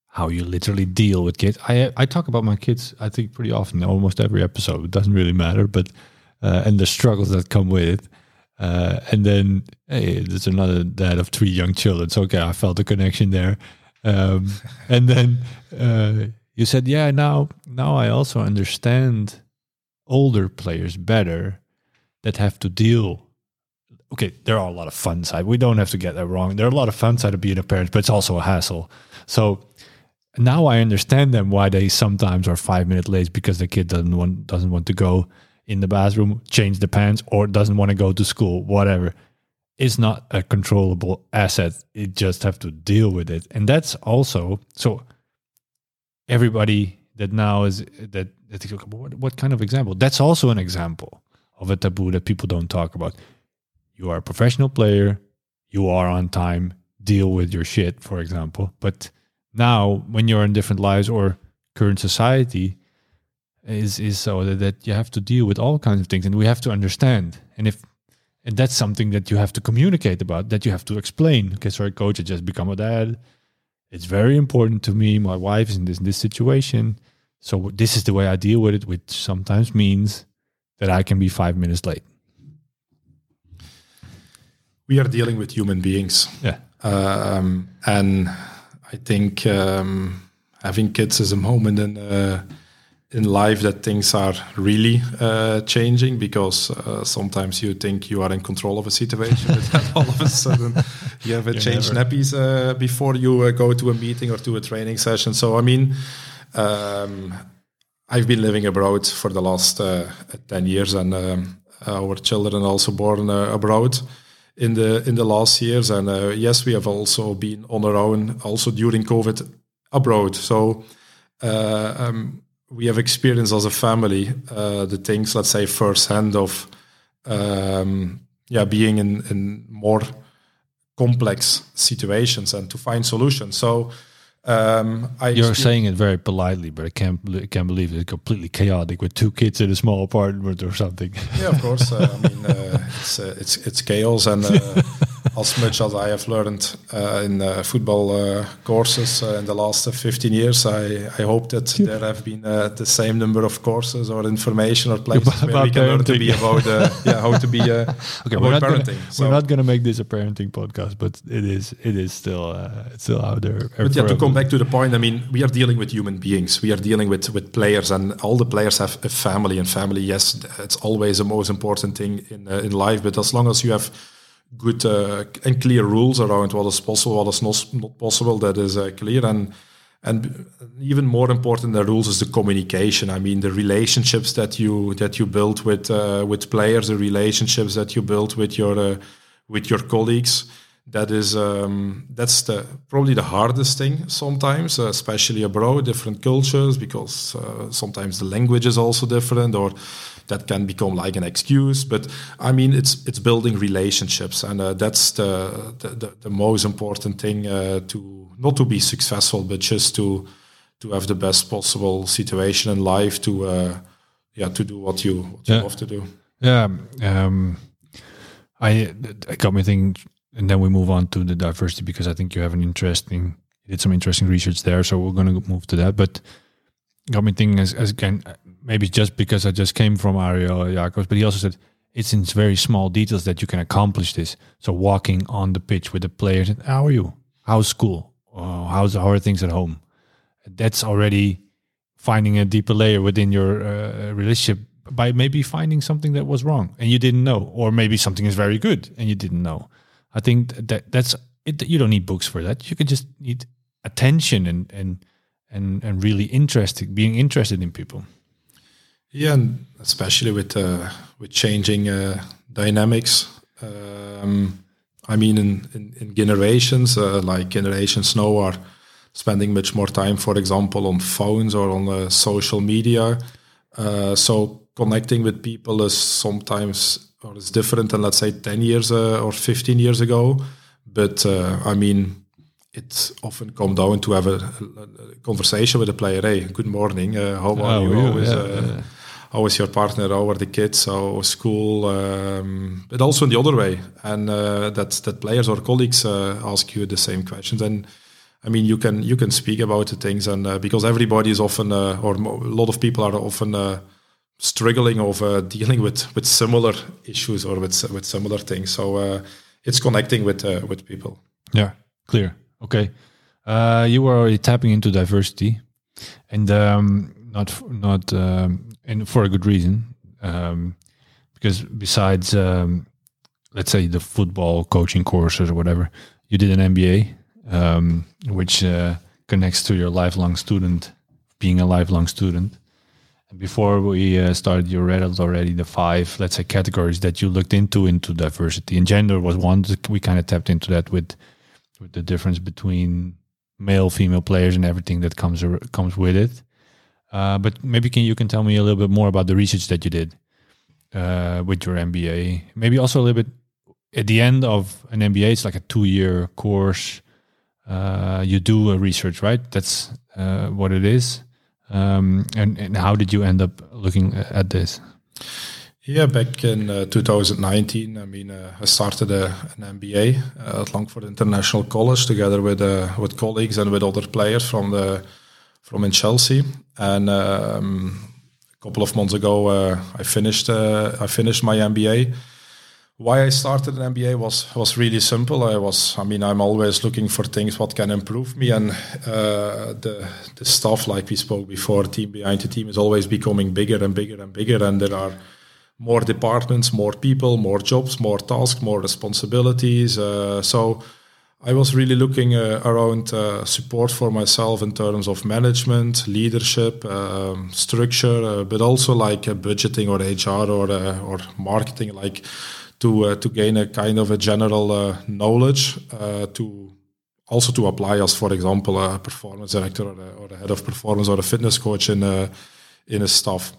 Speaker 1: how you literally deal with kids. I I talk about my kids. I think pretty often, almost every episode. It doesn't really matter, but uh, and the struggles that come with it. Uh, and then hey, there's another dad of three young children. So okay, I felt a connection there. Um, and then uh, you said, yeah, now now I also understand older players better that have to deal. Okay, there are a lot of fun side. We don't have to get that wrong. There are a lot of fun side of being a parent, but it's also a hassle. So now I understand them why they sometimes are five minutes late because the kid doesn't want doesn't want to go in the bathroom, change the pants, or doesn't want to go to school, whatever. It's not a controllable asset. You just have to deal with it. And that's also so everybody that now is that, what, what kind of example? That's also an example of a taboo that people don't talk about. You are a professional player, you are on time, deal with your shit, for example. But now when you're in different lives or current society is is so that, that you have to deal with all kinds of things and we have to understand. And if and that's something that you have to communicate about, that you have to explain. Okay, sorry, coach, I just become a dad. It's very important to me. My wife is in this, in this situation. So this is the way I deal with it, which sometimes means that I can be five minutes late.
Speaker 2: We are dealing with human beings,
Speaker 1: Yeah.
Speaker 2: um, and I think um, having kids is a moment in uh, in life that things are really uh, changing because uh, sometimes you think you are in control of a situation, but then all of a [LAUGHS] sudden you have a change nappies uh, before you uh, go to a meeting or to a training session. So I mean, um, I've been living abroad for the last uh, ten years, and um, our children also born uh, abroad in the in the last years. And yes, we have also been on our own also during COVID abroad. So. Um, we have experienced as a family uh, the things, let's say, firsthand of um, yeah being in, in more complex situations and to find solutions. So um,
Speaker 1: You're saying it very politely, but I can't I can't believe it's completely chaotic with two kids in a small apartment or something.
Speaker 2: Yeah, of course. Uh, I mean, uh, it's uh, it's it's chaos, and uh, [LAUGHS] as much as I have learned uh, in uh, football uh, courses uh, in the last 15 years, I, I hope that there have been uh, the same number of courses or information or places about, where we can learn to be about yeah how to be [LAUGHS] okay.
Speaker 1: We're not,
Speaker 2: parenting.
Speaker 1: Gonna, so. we're not gonna make this a parenting podcast, but it is it is still it's still out there.
Speaker 2: But yeah, to come back to the point, I mean, we are dealing with human beings. We are dealing with with players, and all the players have a family. And family, yes, it's always the most important thing in in life. But as long as you have good uh, and clear rules around what is possible, what is not, not possible. That is uh, clear and and even more important than rules is the communication. I mean, the relationships that you that you build with uh, with players, the relationships that you build with your uh, with your colleagues. That is um, that's the probably the hardest thing sometimes, uh, especially abroad, different cultures, because sometimes the language is also different, or that can become like an excuse. But I mean, it's it's building relationships, and uh, that's the, the, the most important thing uh, to not to be successful, but just to to have the best possible situation in life to uh, yeah to do what you what you love to do.
Speaker 1: Yeah, um, I I got me thinking, and then we move on to the diversity because I think you have an interesting you did some interesting research there. So we're going to move to that, but got me thinking as, as again maybe just because I just came from Ariel Jacobs, but he also said it's in very small details that you can accomplish this. So walking on the pitch with the players, how are you? How's school? Oh, how's how are things at home? That's already finding a deeper layer within your uh, relationship by maybe finding something that was wrong and you didn't know, or maybe something is very good and you didn't know. I think that that's it. You don't need books for that. You can just need attention and and and and really interested, being interested in people.
Speaker 2: Yeah, and especially with uh, with changing uh, dynamics. Um, I mean, in in, in generations, uh, like generations now are spending much more time, for example, on phones or on uh, social media. Uh, so connecting with people is sometimes or is different than let's say ten years uh, or fifteen years ago. But I mean, it often come down to have a, a, conversation with a player. Hey, good morning. Uh, how are oh, you? Always, yeah, uh, yeah how is your partner, how are the kids, how school, um, but also in the other way, and uh, that that players or colleagues uh, ask you the same questions. And I mean, you can you can speak about the things, and uh, because everybody is often, uh, or a lot of people are often uh, struggling of uh, dealing with with similar issues or with with similar things. So it's connecting with with people.
Speaker 1: Yeah, clear. Okay, you were already tapping into diversity, and um, not not um, and for a good reason. Um, because besides, um, let's say the football coaching courses or whatever, you did an MBA, um, which uh, connects to your lifelong student, being a lifelong student. And before we uh, started, you read already the five, let's say, categories that you looked into into diversity. And gender was one. We kind of tapped into that with with the difference between male, female players, and everything that comes comes with it. Uh, but maybe can you can tell me a little bit more about the research that you did uh, with your MBA. Maybe also a little bit at the end of an MBA. It's like a two-year course. Uh, you do a research, right? That's uh, what it is. Um, and, and how did you end up looking at this?
Speaker 2: Yeah, back in uh, 2019, I mean, uh, I started a, an MBA uh, at Langford International College together with with colleagues and with other players from the from in Chelsea. And um, a couple of months ago, uh, I finished uh, I finished my MBA. why I started an MBA was was really simple. I was, I mean, I'm always looking for things what can improve me, and uh, the the stuff like we spoke before, team behind the team is always becoming bigger and bigger and bigger, and there are more departments, more people, more jobs, more tasks, more responsibilities. So. I was really looking uh, around uh, support for myself in terms of management, leadership, um, structure, uh, but also like budgeting or HR or or marketing, like to uh, to gain a kind of a general uh, knowledge uh, to also to apply as, for example, a performance director or a, or a head of performance or a fitness coach in a, in a staff.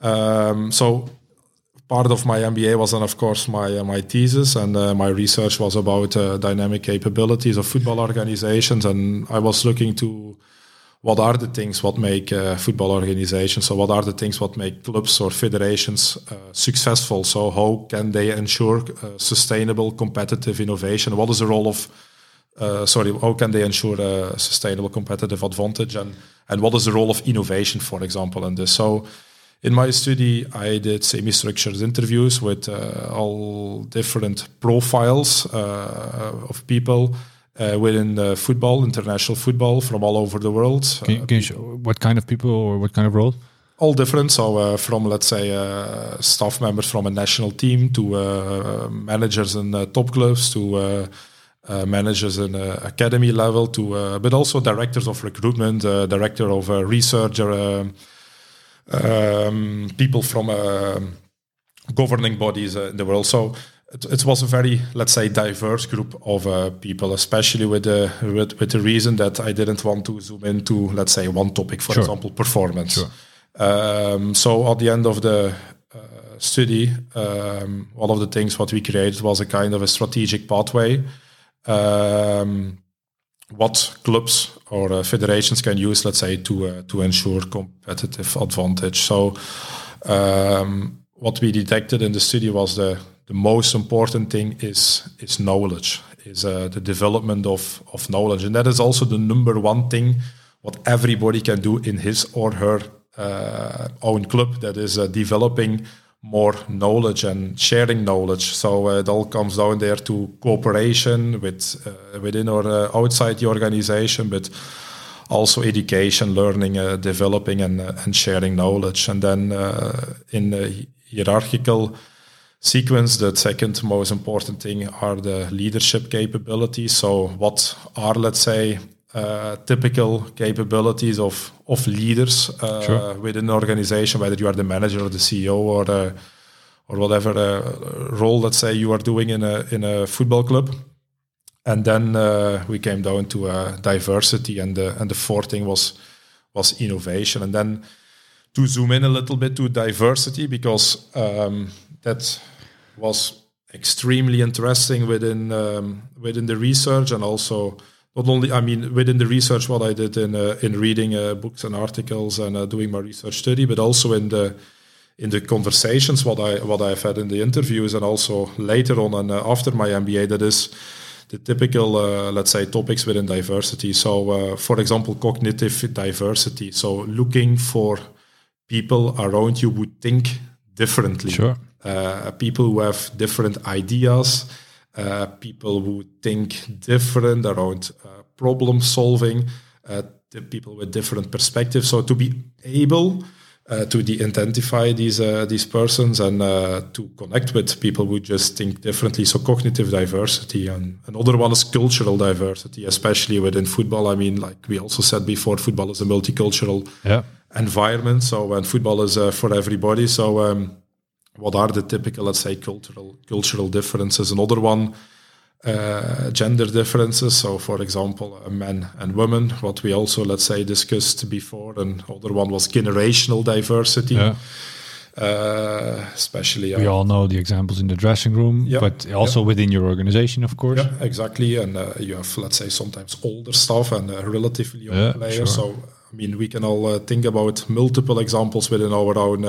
Speaker 2: Um, so part of my MBA was then, of course, my uh, my thesis, and uh, my research was about uh, dynamic capabilities of football organizations, and I was looking to what are the things what make uh, football organizations so what are the things what make clubs or federations uh, successful. So how can they ensure uh, sustainable competitive innovation? What is the role of sorry how can they ensure a sustainable competitive advantage? And and what is the role of innovation for example in this? So in my study i did semi-structured interviews with uh, all different profiles uh, of people uh, within uh, football, international football from all over the world.
Speaker 1: Can, you, can you show what kind of people or what kind of role?
Speaker 2: All different. So uh, from let's say uh, staff members from a national team to uh, managers in uh, top clubs to managers in academy level to but also directors of recruitment, director of research, um, um, people from governing bodies in the world. So it, it, was a very, let's say, diverse group of uh, people, especially with the with, with the reason that I didn't want to zoom into, let's say, one topic, for sure. example, performance. Sure. Um, so at the end of the uh, study, um, one of the things what we created was a kind of a strategic pathway. Um, what clubs or uh, federations can use, let's say, to uh, to ensure competitive advantage. So, um, what we detected in the study was the the most important thing is is knowledge, is uh, the development of of knowledge, and that is also the number one thing what everybody can do in his or her uh, own club. That is uh, developing more knowledge and sharing knowledge. So uh, it all comes down there to cooperation with uh, within or uh, outside the organization, but also education, learning, developing, and and sharing knowledge, and then in the hierarchical sequence. The second most important thing are the leadership capabilities. So, what are, let's say, uh, typical capabilities of of leaders uh, sure. within an organization, whether you are the manager or the CEO or uh, or whatever uh, role, let's say, you are doing in a in a football club. And then uh, we came down to uh, diversity, and the and the fourth thing was was innovation. And then to zoom in a little bit to diversity, because um, that was extremely interesting within um, within the research and also not only I mean within the research what I did in uh, in reading uh, books and articles and uh, doing my research study, but also in the in the conversations what I what I've had in the interviews and also later on and uh, after my MBA. That is the typical uh, let's say topics within diversity. So uh, for example, cognitive diversity. So looking for people around you who think differently.
Speaker 1: Sure
Speaker 2: uh, people who have different ideas, uh, people who think different around uh, problem solving, uh, people with different perspectives. So to be able uh, to de-identify these uh, these persons and to connect with people who just think differently. So cognitive diversity, and another one is cultural diversity, especially within football. I mean, like we also said before, football is a multicultural
Speaker 1: yeah.
Speaker 2: environment. So when football is for everybody, so um, what are the typical, let's say, cultural cultural differences? Another one, uh, gender differences. So, for example, uh, men and women. What we also, let's say, discussed before. And other one was generational diversity. Yeah. Uh, especially,
Speaker 1: we all know the examples in the dressing room, yeah, but also yeah. within your organization, of course.
Speaker 2: Yeah, exactly. And uh, you have, let's say, sometimes older staff and uh, relatively young players. Sure. So, I mean, we can all uh, think about multiple examples within our own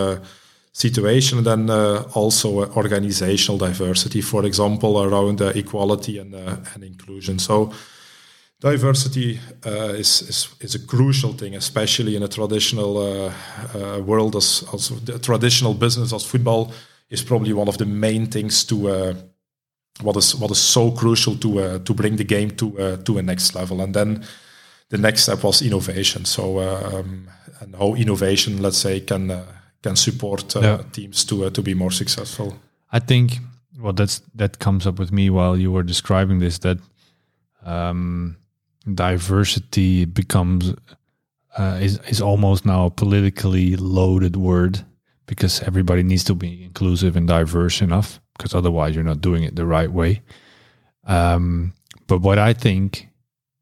Speaker 2: situation. And then uh, also uh, organizational diversity, for example, around uh, equality and, and inclusion. So diversity uh, is, is, is a crucial thing, especially in a traditional uh, uh, world as, as a traditional business as football. is probably one of the main things to what is what is so crucial to to bring the game to to a next level. And then the next step was innovation. So um, and how innovation, let's say, can can support uh, yeah. teams to uh, to be more successful.
Speaker 1: I think well that's that comes up with me while you were describing this that um, diversity becomes uh, is is almost now a politically loaded word because everybody needs to be inclusive and diverse enough because otherwise you're not doing it the right way. Um, but what I think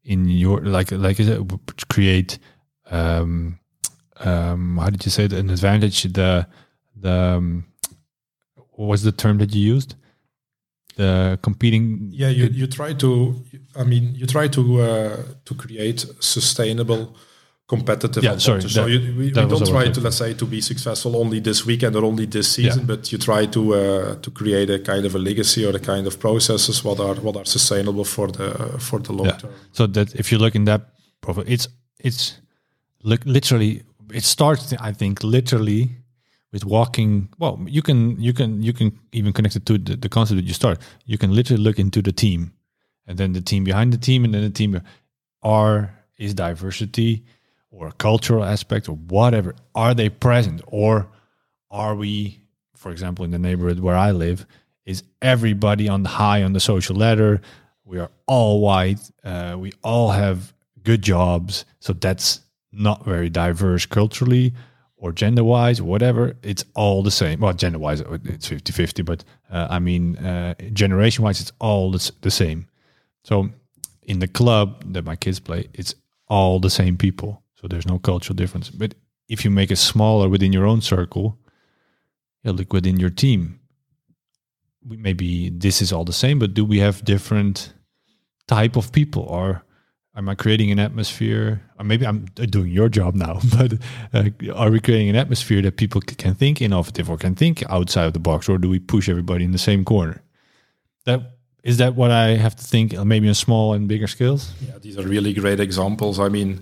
Speaker 1: in your like like is it create um, um, how did you say it, an advantage the the um, what was the term that you used the competing
Speaker 2: yeah you, you try to i mean you try to uh, to create sustainable competitive
Speaker 1: yeah, sorry,
Speaker 2: so you, we, we don't try to let's say to be successful only this weekend or only this season yeah. but you try to uh, to create a kind of a legacy or a kind of processes what are what are sustainable for the for the long yeah. term
Speaker 1: so that if you look in that profile it's it's like literally it starts i think literally with walking. Well you can you can you can even connect it to the, the concept that you start. You can literally look into the team and then the team behind the team and then the team are is diversity or a cultural aspect or whatever are they present or are we for example in the neighborhood where i live is everybody on the high on the social ladder? We are all white uh, we all have good jobs. So that's not very diverse culturally or gender wise whatever it's all the same well gender wise it's 50 50 but uh, i mean uh, generation wise it's all the, same so in the club that my kids play it's all the same people so there's no cultural difference. But if you make it smaller within your own circle, yeah, look within your team. Maybe this is all the same, but do we have different type of people? Or am I creating an atmosphere? Or maybe I'm doing your job now, [LAUGHS] but uh, are we creating an atmosphere that people can think innovative or can think outside of the box, or do we push everybody in the same corner? That is that what I have to think, maybe on small and bigger scales?
Speaker 2: Yeah, these are really great examples. I mean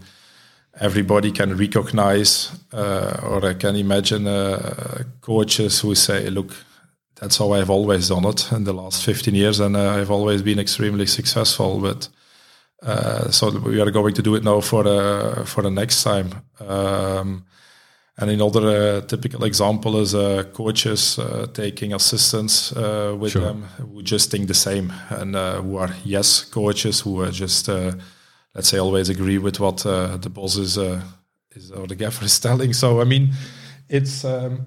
Speaker 2: everybody can recognize uh, or I can imagine uh, coaches who say, look, that's how I've always done it in the last 15 years and uh, I've always been extremely successful. But uh, so we are going to do it now for uh, for the next time. Um, and another uh, typical example is coaches taking assistants with sure. them who just think the same and who are yes coaches who are just let's say always agree with what uh, the boss is uh, is or the gaffer [LAUGHS] is telling. So I mean, it's um,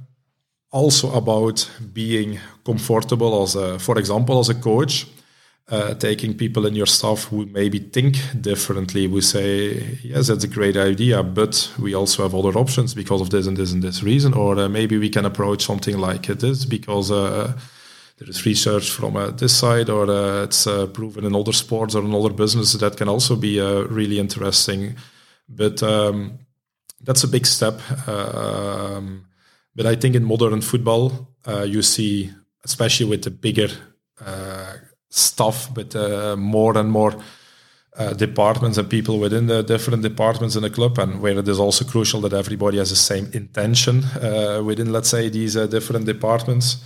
Speaker 2: also about being comfortable as a, for example, as a coach. Uh, taking people in your staff who maybe think differently, we say, yes, that's a great idea, but we also have other options because of this and this and this reason. Or uh, maybe we can approach something like this because uh, there is research from uh, this side, or uh, it's uh, proven in other sports or in other businesses that can also be really interesting. But um, that's a big step. Um, but I think in modern football, you see, especially with the bigger stuff, but more and more uh, departments and people within the different departments in the club, and where it is also crucial that everybody has the same intention uh, within, let's say, these uh, different departments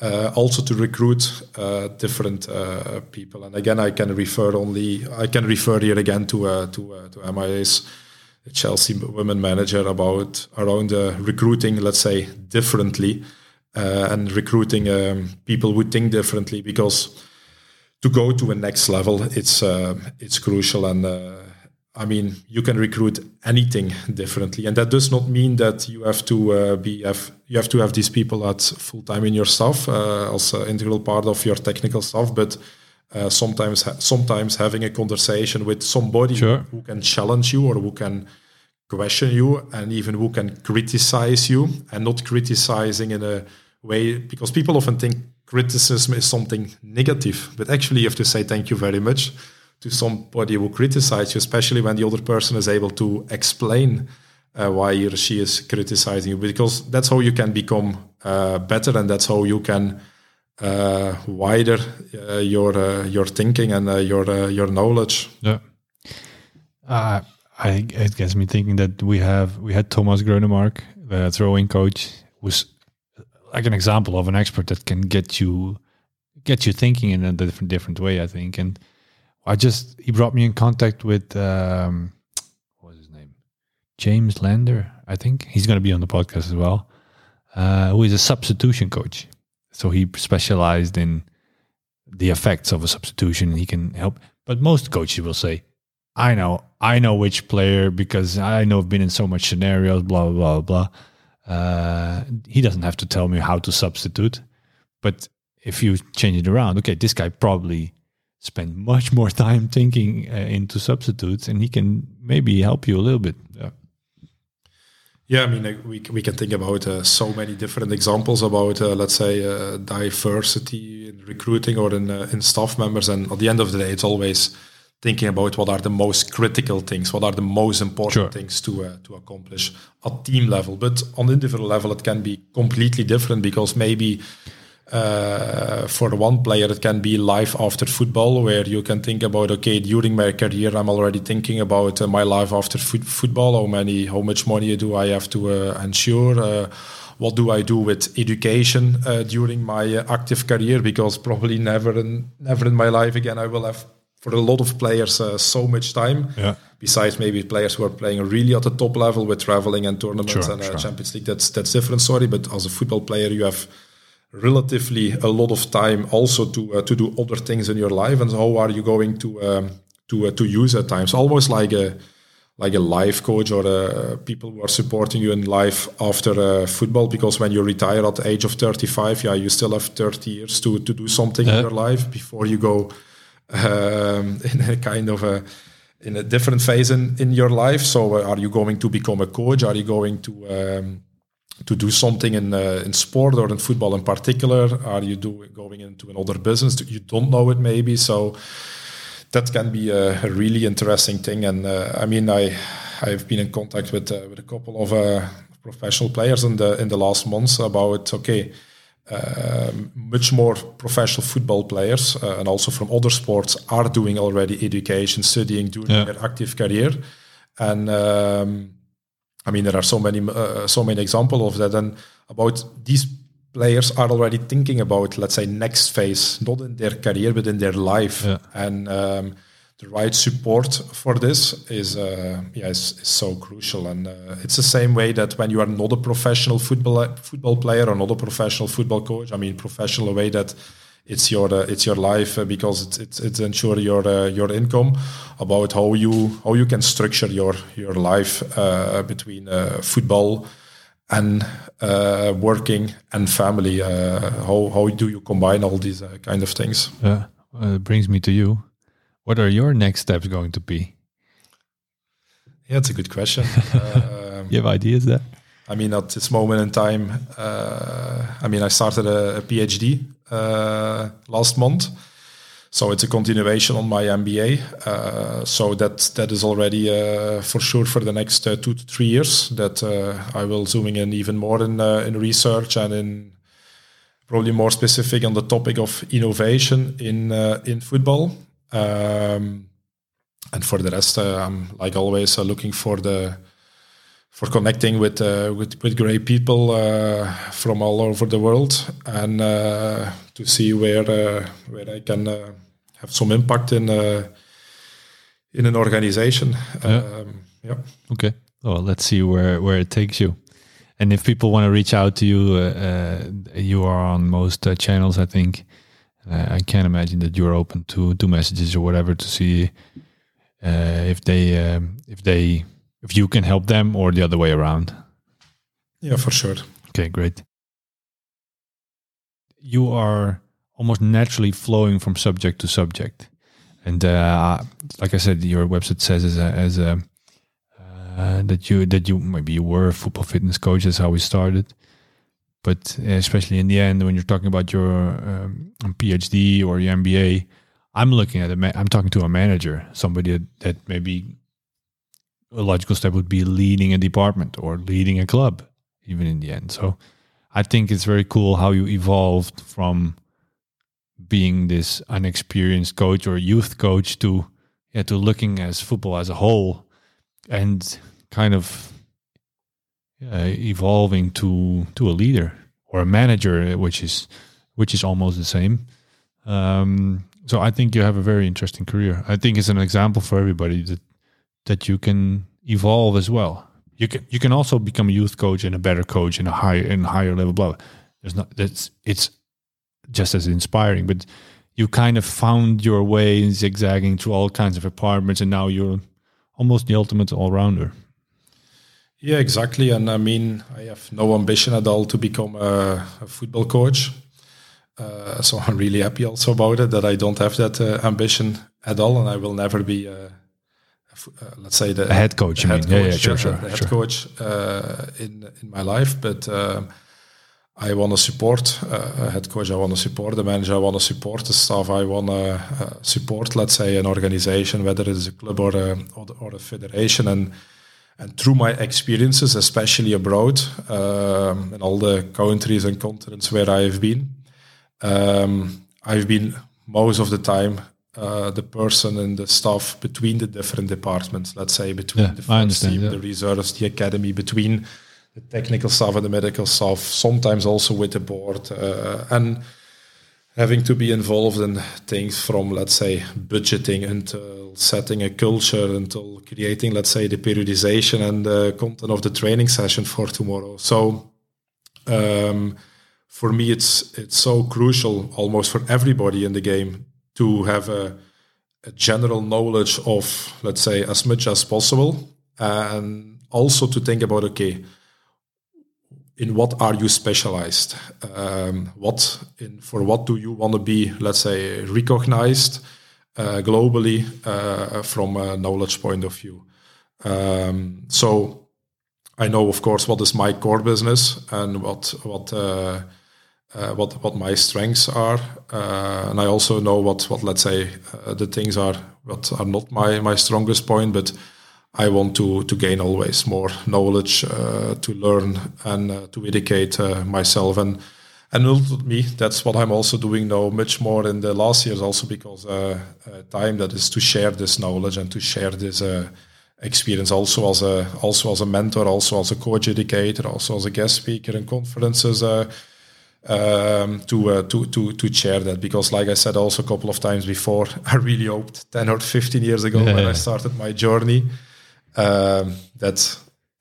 Speaker 2: uh, also to recruit uh, different uh, people. And again, I can refer only I can refer here again to uh, to uh, to Emma Hayes Chelsea women manager about around recruiting, let's say, differently and recruiting um, people who think differently because to go to a next level, it's it's crucial and I mean, you can recruit anything differently, and that does not mean that you have to uh, be have you have to have these people at full time in your staff uh, as an integral part of your technical staff. But uh, sometimes, sometimes having a conversation with somebody sure. who can challenge you or who can question you, and even who can criticize you, and not criticizing in a way because people often think criticism is something negative, but actually you have to say thank you very much to somebody who criticizes you, especially when the other person is able to explain uh, why he or she is criticizing you, because that's how you can become uh, better, and that's how you can uh, wider uh, your uh, your thinking and uh, your your knowledge.
Speaker 1: Yeah. I it gets me thinking that we have we had Thomas Grønnemark, the throwing coach, who's like an example of an expert that can get you get you thinking in a different different way. I think, and I just he brought me in contact with um, what was his name, James Lander. I think he's going to be on the podcast as well. Uh, who is a substitution coach? So he specialized in the effects of a substitution. He can help, but most coaches will say, "I know, I know which player because I know I've been in so much scenarios." Blah blah blah blah. Uh, he doesn't have to tell me how to substitute, but if you change it around, okay, this guy probably spent much more time thinking uh, into substitutes, and he can maybe help you a little bit. Yeah.
Speaker 2: Yeah, I mean, we, we can think about uh, so many different examples about, uh, let's say, uh, diversity in recruiting or in, uh, in staff members. And at the end of the day, it's always thinking about what are the most critical things, what are the most important
Speaker 1: Sure.
Speaker 2: things to uh, to accomplish at team level. But on individual level, it can be completely different because maybe uh, for one player, it can be life after football, where you can think about, okay, during my career, I'm already thinking about uh, my life after foot football. How many, how much money do I have to uh, ensure? Uh, what do I do with education uh, during my uh, active career? Because probably never, in, never in my life again, I will have for a lot of players uh, so much time.
Speaker 1: Yeah.
Speaker 2: Besides maybe players who are playing really at the top level with traveling and tournaments
Speaker 1: Sure,
Speaker 2: and uh,
Speaker 1: sure.
Speaker 2: Champions League, that's that's different Sorry, But as a football player, you have relatively a lot of time also to uh, to do other things in your life. And how are you going to um, to uh, to use that time? So almost like a like a life coach or uh, people who are supporting you in life after uh, football. Because when you retire at the age of 35, yeah, you still have 30 years to to do something
Speaker 1: Yeah.
Speaker 2: in your life before you go um, [LAUGHS] in a kind of a in a different phase in, in your life. So, uh, are you going to become a coach? Are you going to um, to do something in uh, in sport or in football in particular? Are you do, going into another business? You don't know it maybe. So that can be a, a really interesting thing. And uh, I mean, I I've been in contact with uh, with a couple of uh, professional players in the in the last months about okay. Um, much more professional football players uh, and also from other sports are doing already education, studying during
Speaker 1: Yeah.
Speaker 2: their active career, and um, I mean there are so many uh, so many examples of that. And about these players are already thinking about let's say next phase, not in their career but in their life,
Speaker 1: Yeah.
Speaker 2: and um, the right support for this is uh, yeah is, is so crucial. And uh, it's the same way that when you are not a professional football football player or not a professional football coach, I mean professional way that it's your uh, it's your life uh, because it's it's, it's ensure your uh, your income about how you how you can structure your your life uh, between uh, football and uh, working and family. Uh, how how do you combine all these uh, kind of things?
Speaker 1: Yeah. Uh, brings me to you. What are your next steps going to be?
Speaker 2: Yeah, it's a good question. [LAUGHS] um,
Speaker 1: You have ideas there?
Speaker 2: I mean, at this moment in time, uh, I mean, I started a, a PhD uh, last month, so it's a continuation on my MBA. Uh, so that that is already uh, for sure for the next uh, two to three years. That uh, I will zooming in even more in uh, in research and in probably more specific on the topic of innovation in uh, in football. Um, and for the rest, uh, I'm like always uh, looking for the for connecting with uh, with with great people uh, from all over the world and uh, to see where uh, where I can uh, have some impact in uh, in an organization.
Speaker 1: Yeah.
Speaker 2: Um, yeah.
Speaker 1: Okay. Well, let's see where where it takes you. And if people want to reach out to you, you are on most uh, channels, I think. Uh, I can't imagine that you're open to to messages or whatever to see uh, if they um, if they if you can help them or the other way around.
Speaker 2: Yeah, for sure.
Speaker 1: Okay, great. You are almost naturally flowing from subject to subject, and uh, like I said, your website says as a, as a uh, that you that you maybe you were a football fitness coach. That's how we started, but especially in the end, when you're talking about your um, PhD or your MBA, I'm looking at a ma- I'm talking to a manager, somebody that, that maybe a logical step would be leading a department or leading a club even in the end. So i think it's very cool how you evolved from being this unexperienced coach or youth coach to yeah to looking as football as a whole and kind of evolving to to a leader or a manager, which is which is almost the same. Um, so I think you have a very interesting career. I think it's an example for everybody that that you can evolve as well. You can you can also become a youth coach and a better coach and a higher and higher level. Blah. There's not that's it's just as inspiring, but you kind of found your way zigzagging through all kinds of apartments, and now you're almost the ultimate all rounder.
Speaker 2: Yeah, exactly. And I mean, I have no ambition at all to become a, a football coach. Uh, so I'm really happy also about it that I don't have that uh, ambition at all, and I will never be, uh, let's say, the
Speaker 1: a head coach.
Speaker 2: head
Speaker 1: coach,
Speaker 2: yeah,
Speaker 1: yeah, sure, sure,
Speaker 2: the head
Speaker 1: sure.
Speaker 2: coach uh, in in my life. But um, I want to support uh, a head coach. I want to support the manager. I want to support the staff. I want to support, let's say, an organization, whether it is a club or a, or, or a federation, and and through my experiences, especially abroad, um, in all the countries and continents where I have been um, I've been most of the time uh, the person and the staff between the different departments. Let's say between
Speaker 1: yeah,
Speaker 2: the first team,
Speaker 1: yeah.
Speaker 2: the reserves, the academy, between the technical staff and the medical staff. Sometimes also with the board uh, and having to be involved in things from let's say budgeting until setting a culture until creating let's say the periodization and the content of the training session for tomorrow. So. Um, for me it's it's so crucial almost for everybody in the game to have a, a, general knowledge of let's say as much as possible and also to think about okay in what are you specialized? Um, what in for what do you want to be let's say recognized uh, globally uh, from a knowledge point of view? Um, so I know, of course, what is my core business and what what uh, uh, what what my strengths are, uh, and I also know what what let's say uh, the things are what are not my my strongest point, but I want to to gain always more knowledge, uh, to learn and uh, to educate uh, myself and. And ultimately, that's what I'm also doing now, much more in the last years, also because time that is to share this knowledge and to share this experience also as a also as a mentor, also as a coach educator, also as a guest speaker in conferences. Uh, um, to uh, to to to share that because, like I said, also a couple of times before, [LAUGHS] I really hoped ten or fifteen years ago yeah. when I [LAUGHS] started my journey that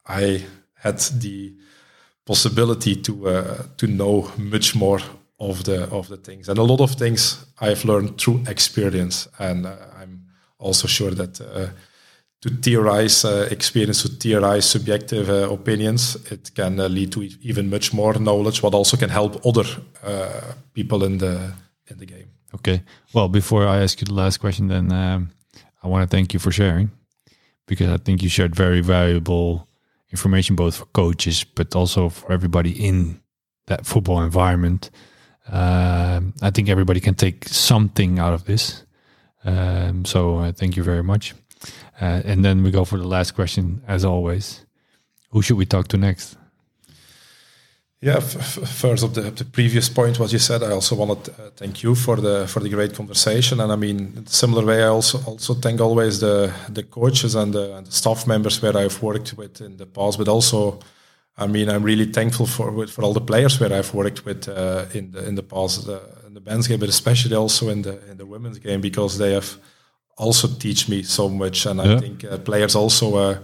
Speaker 2: I had the possibility to uh, to know much more of the of the things, and a lot of things I've learned through experience, and uh, I'm also sure that uh, to theorize uh, experience, to theorize subjective uh, opinions, it can uh, lead to even much more knowledge, what also can help other people in the in the game.
Speaker 1: Okay. Well, before I ask you the last question, then um, I want to thank you for sharing, because I think you shared very valuable information, both for coaches, but also for everybody in that football environment. Um, I think everybody can take something out of this. Um, so uh, thank you very much. Uh, and then we go for the last question, as always. Who should we talk to next?
Speaker 2: Yeah, first of the, the previous point, what you said, I also want to uh, thank you for the for the great conversation. And I mean, in similar way, I also also thank always the the coaches and the, and the staff members where I've worked with in the past, but also, I mean, I'm really thankful for for all the players where I've worked with uh, in the in the past, uh, in the men's game, but especially also in the in the women's game because they have also teach me so much, and yeah. I think uh, players also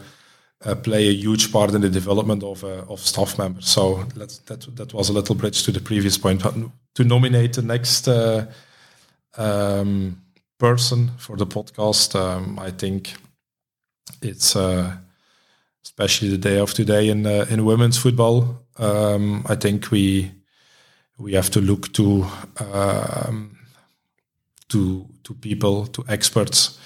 Speaker 2: uh, uh, play a huge part in the development of of staff members. So that that was a little bridge to the previous point. But to nominate the next um, person for the podcast, um, I think it's especially the day of today in in women's football. Um, I think we we have to look to um, to to people, to experts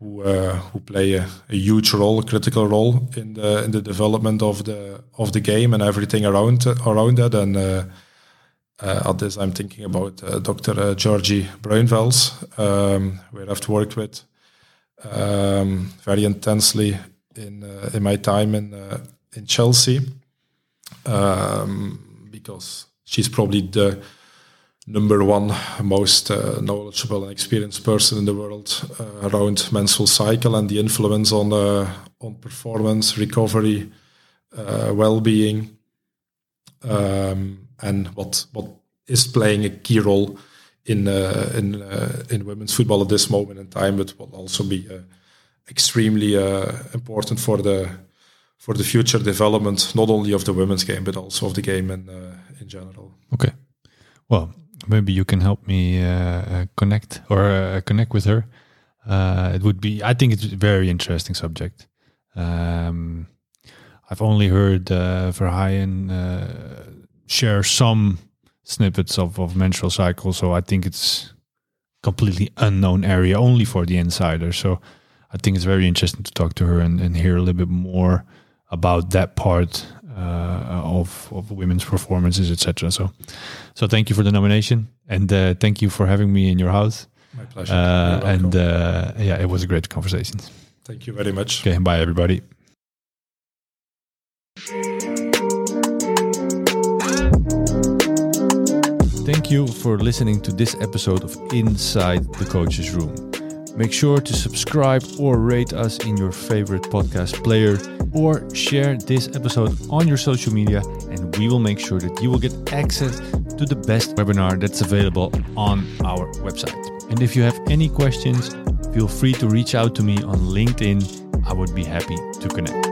Speaker 2: who uh, who play a, a, huge role, a critical role in the in the development of the of the game and everything around around that. And uh, uh, at this, I'm thinking about uh, Dr. Uh, Georgie Bruinvels, um, where I've worked with um, very intensely in uh, in my time in in Chelsea, um, because she's probably the number one most uh, knowledgeable and experienced person in the world uh, around menstrual cycle and the influence on uh, on performance, recovery, uh, well-being, um, and what what is playing a key role in uh, in uh, in women's football at this moment in time, but will also be extremely important for the for the future development, not only of the women's game but also of the game in in general.
Speaker 1: Okay, well, maybe you can help me uh, connect or connect with her. it would be, I think, it's a very interesting subject. Um, I've only heard uh, Verheyen uh, share some snippets of, of menstrual cycle, so I think it's completely unknown area only for the insider. So I think it's very interesting to talk to her and, and hear a little bit more about that part uh, of of women's performances, etc. So, so thank you for the nomination and uh, thank you for having me in your house.
Speaker 2: My pleasure.
Speaker 1: Uh, and uh, yeah, it was a great conversation.
Speaker 2: Thank you very much.
Speaker 1: Okay, bye everybody. Thank you for listening to this episode of Inside the Coach's Room. Make sure to subscribe or rate us in your favorite podcast player or share this episode on your social media, and we will make sure that you will get access to the best webinar that's available on our website. And if you have any questions, feel free to reach out to me on LinkedIn. I would be happy to connect.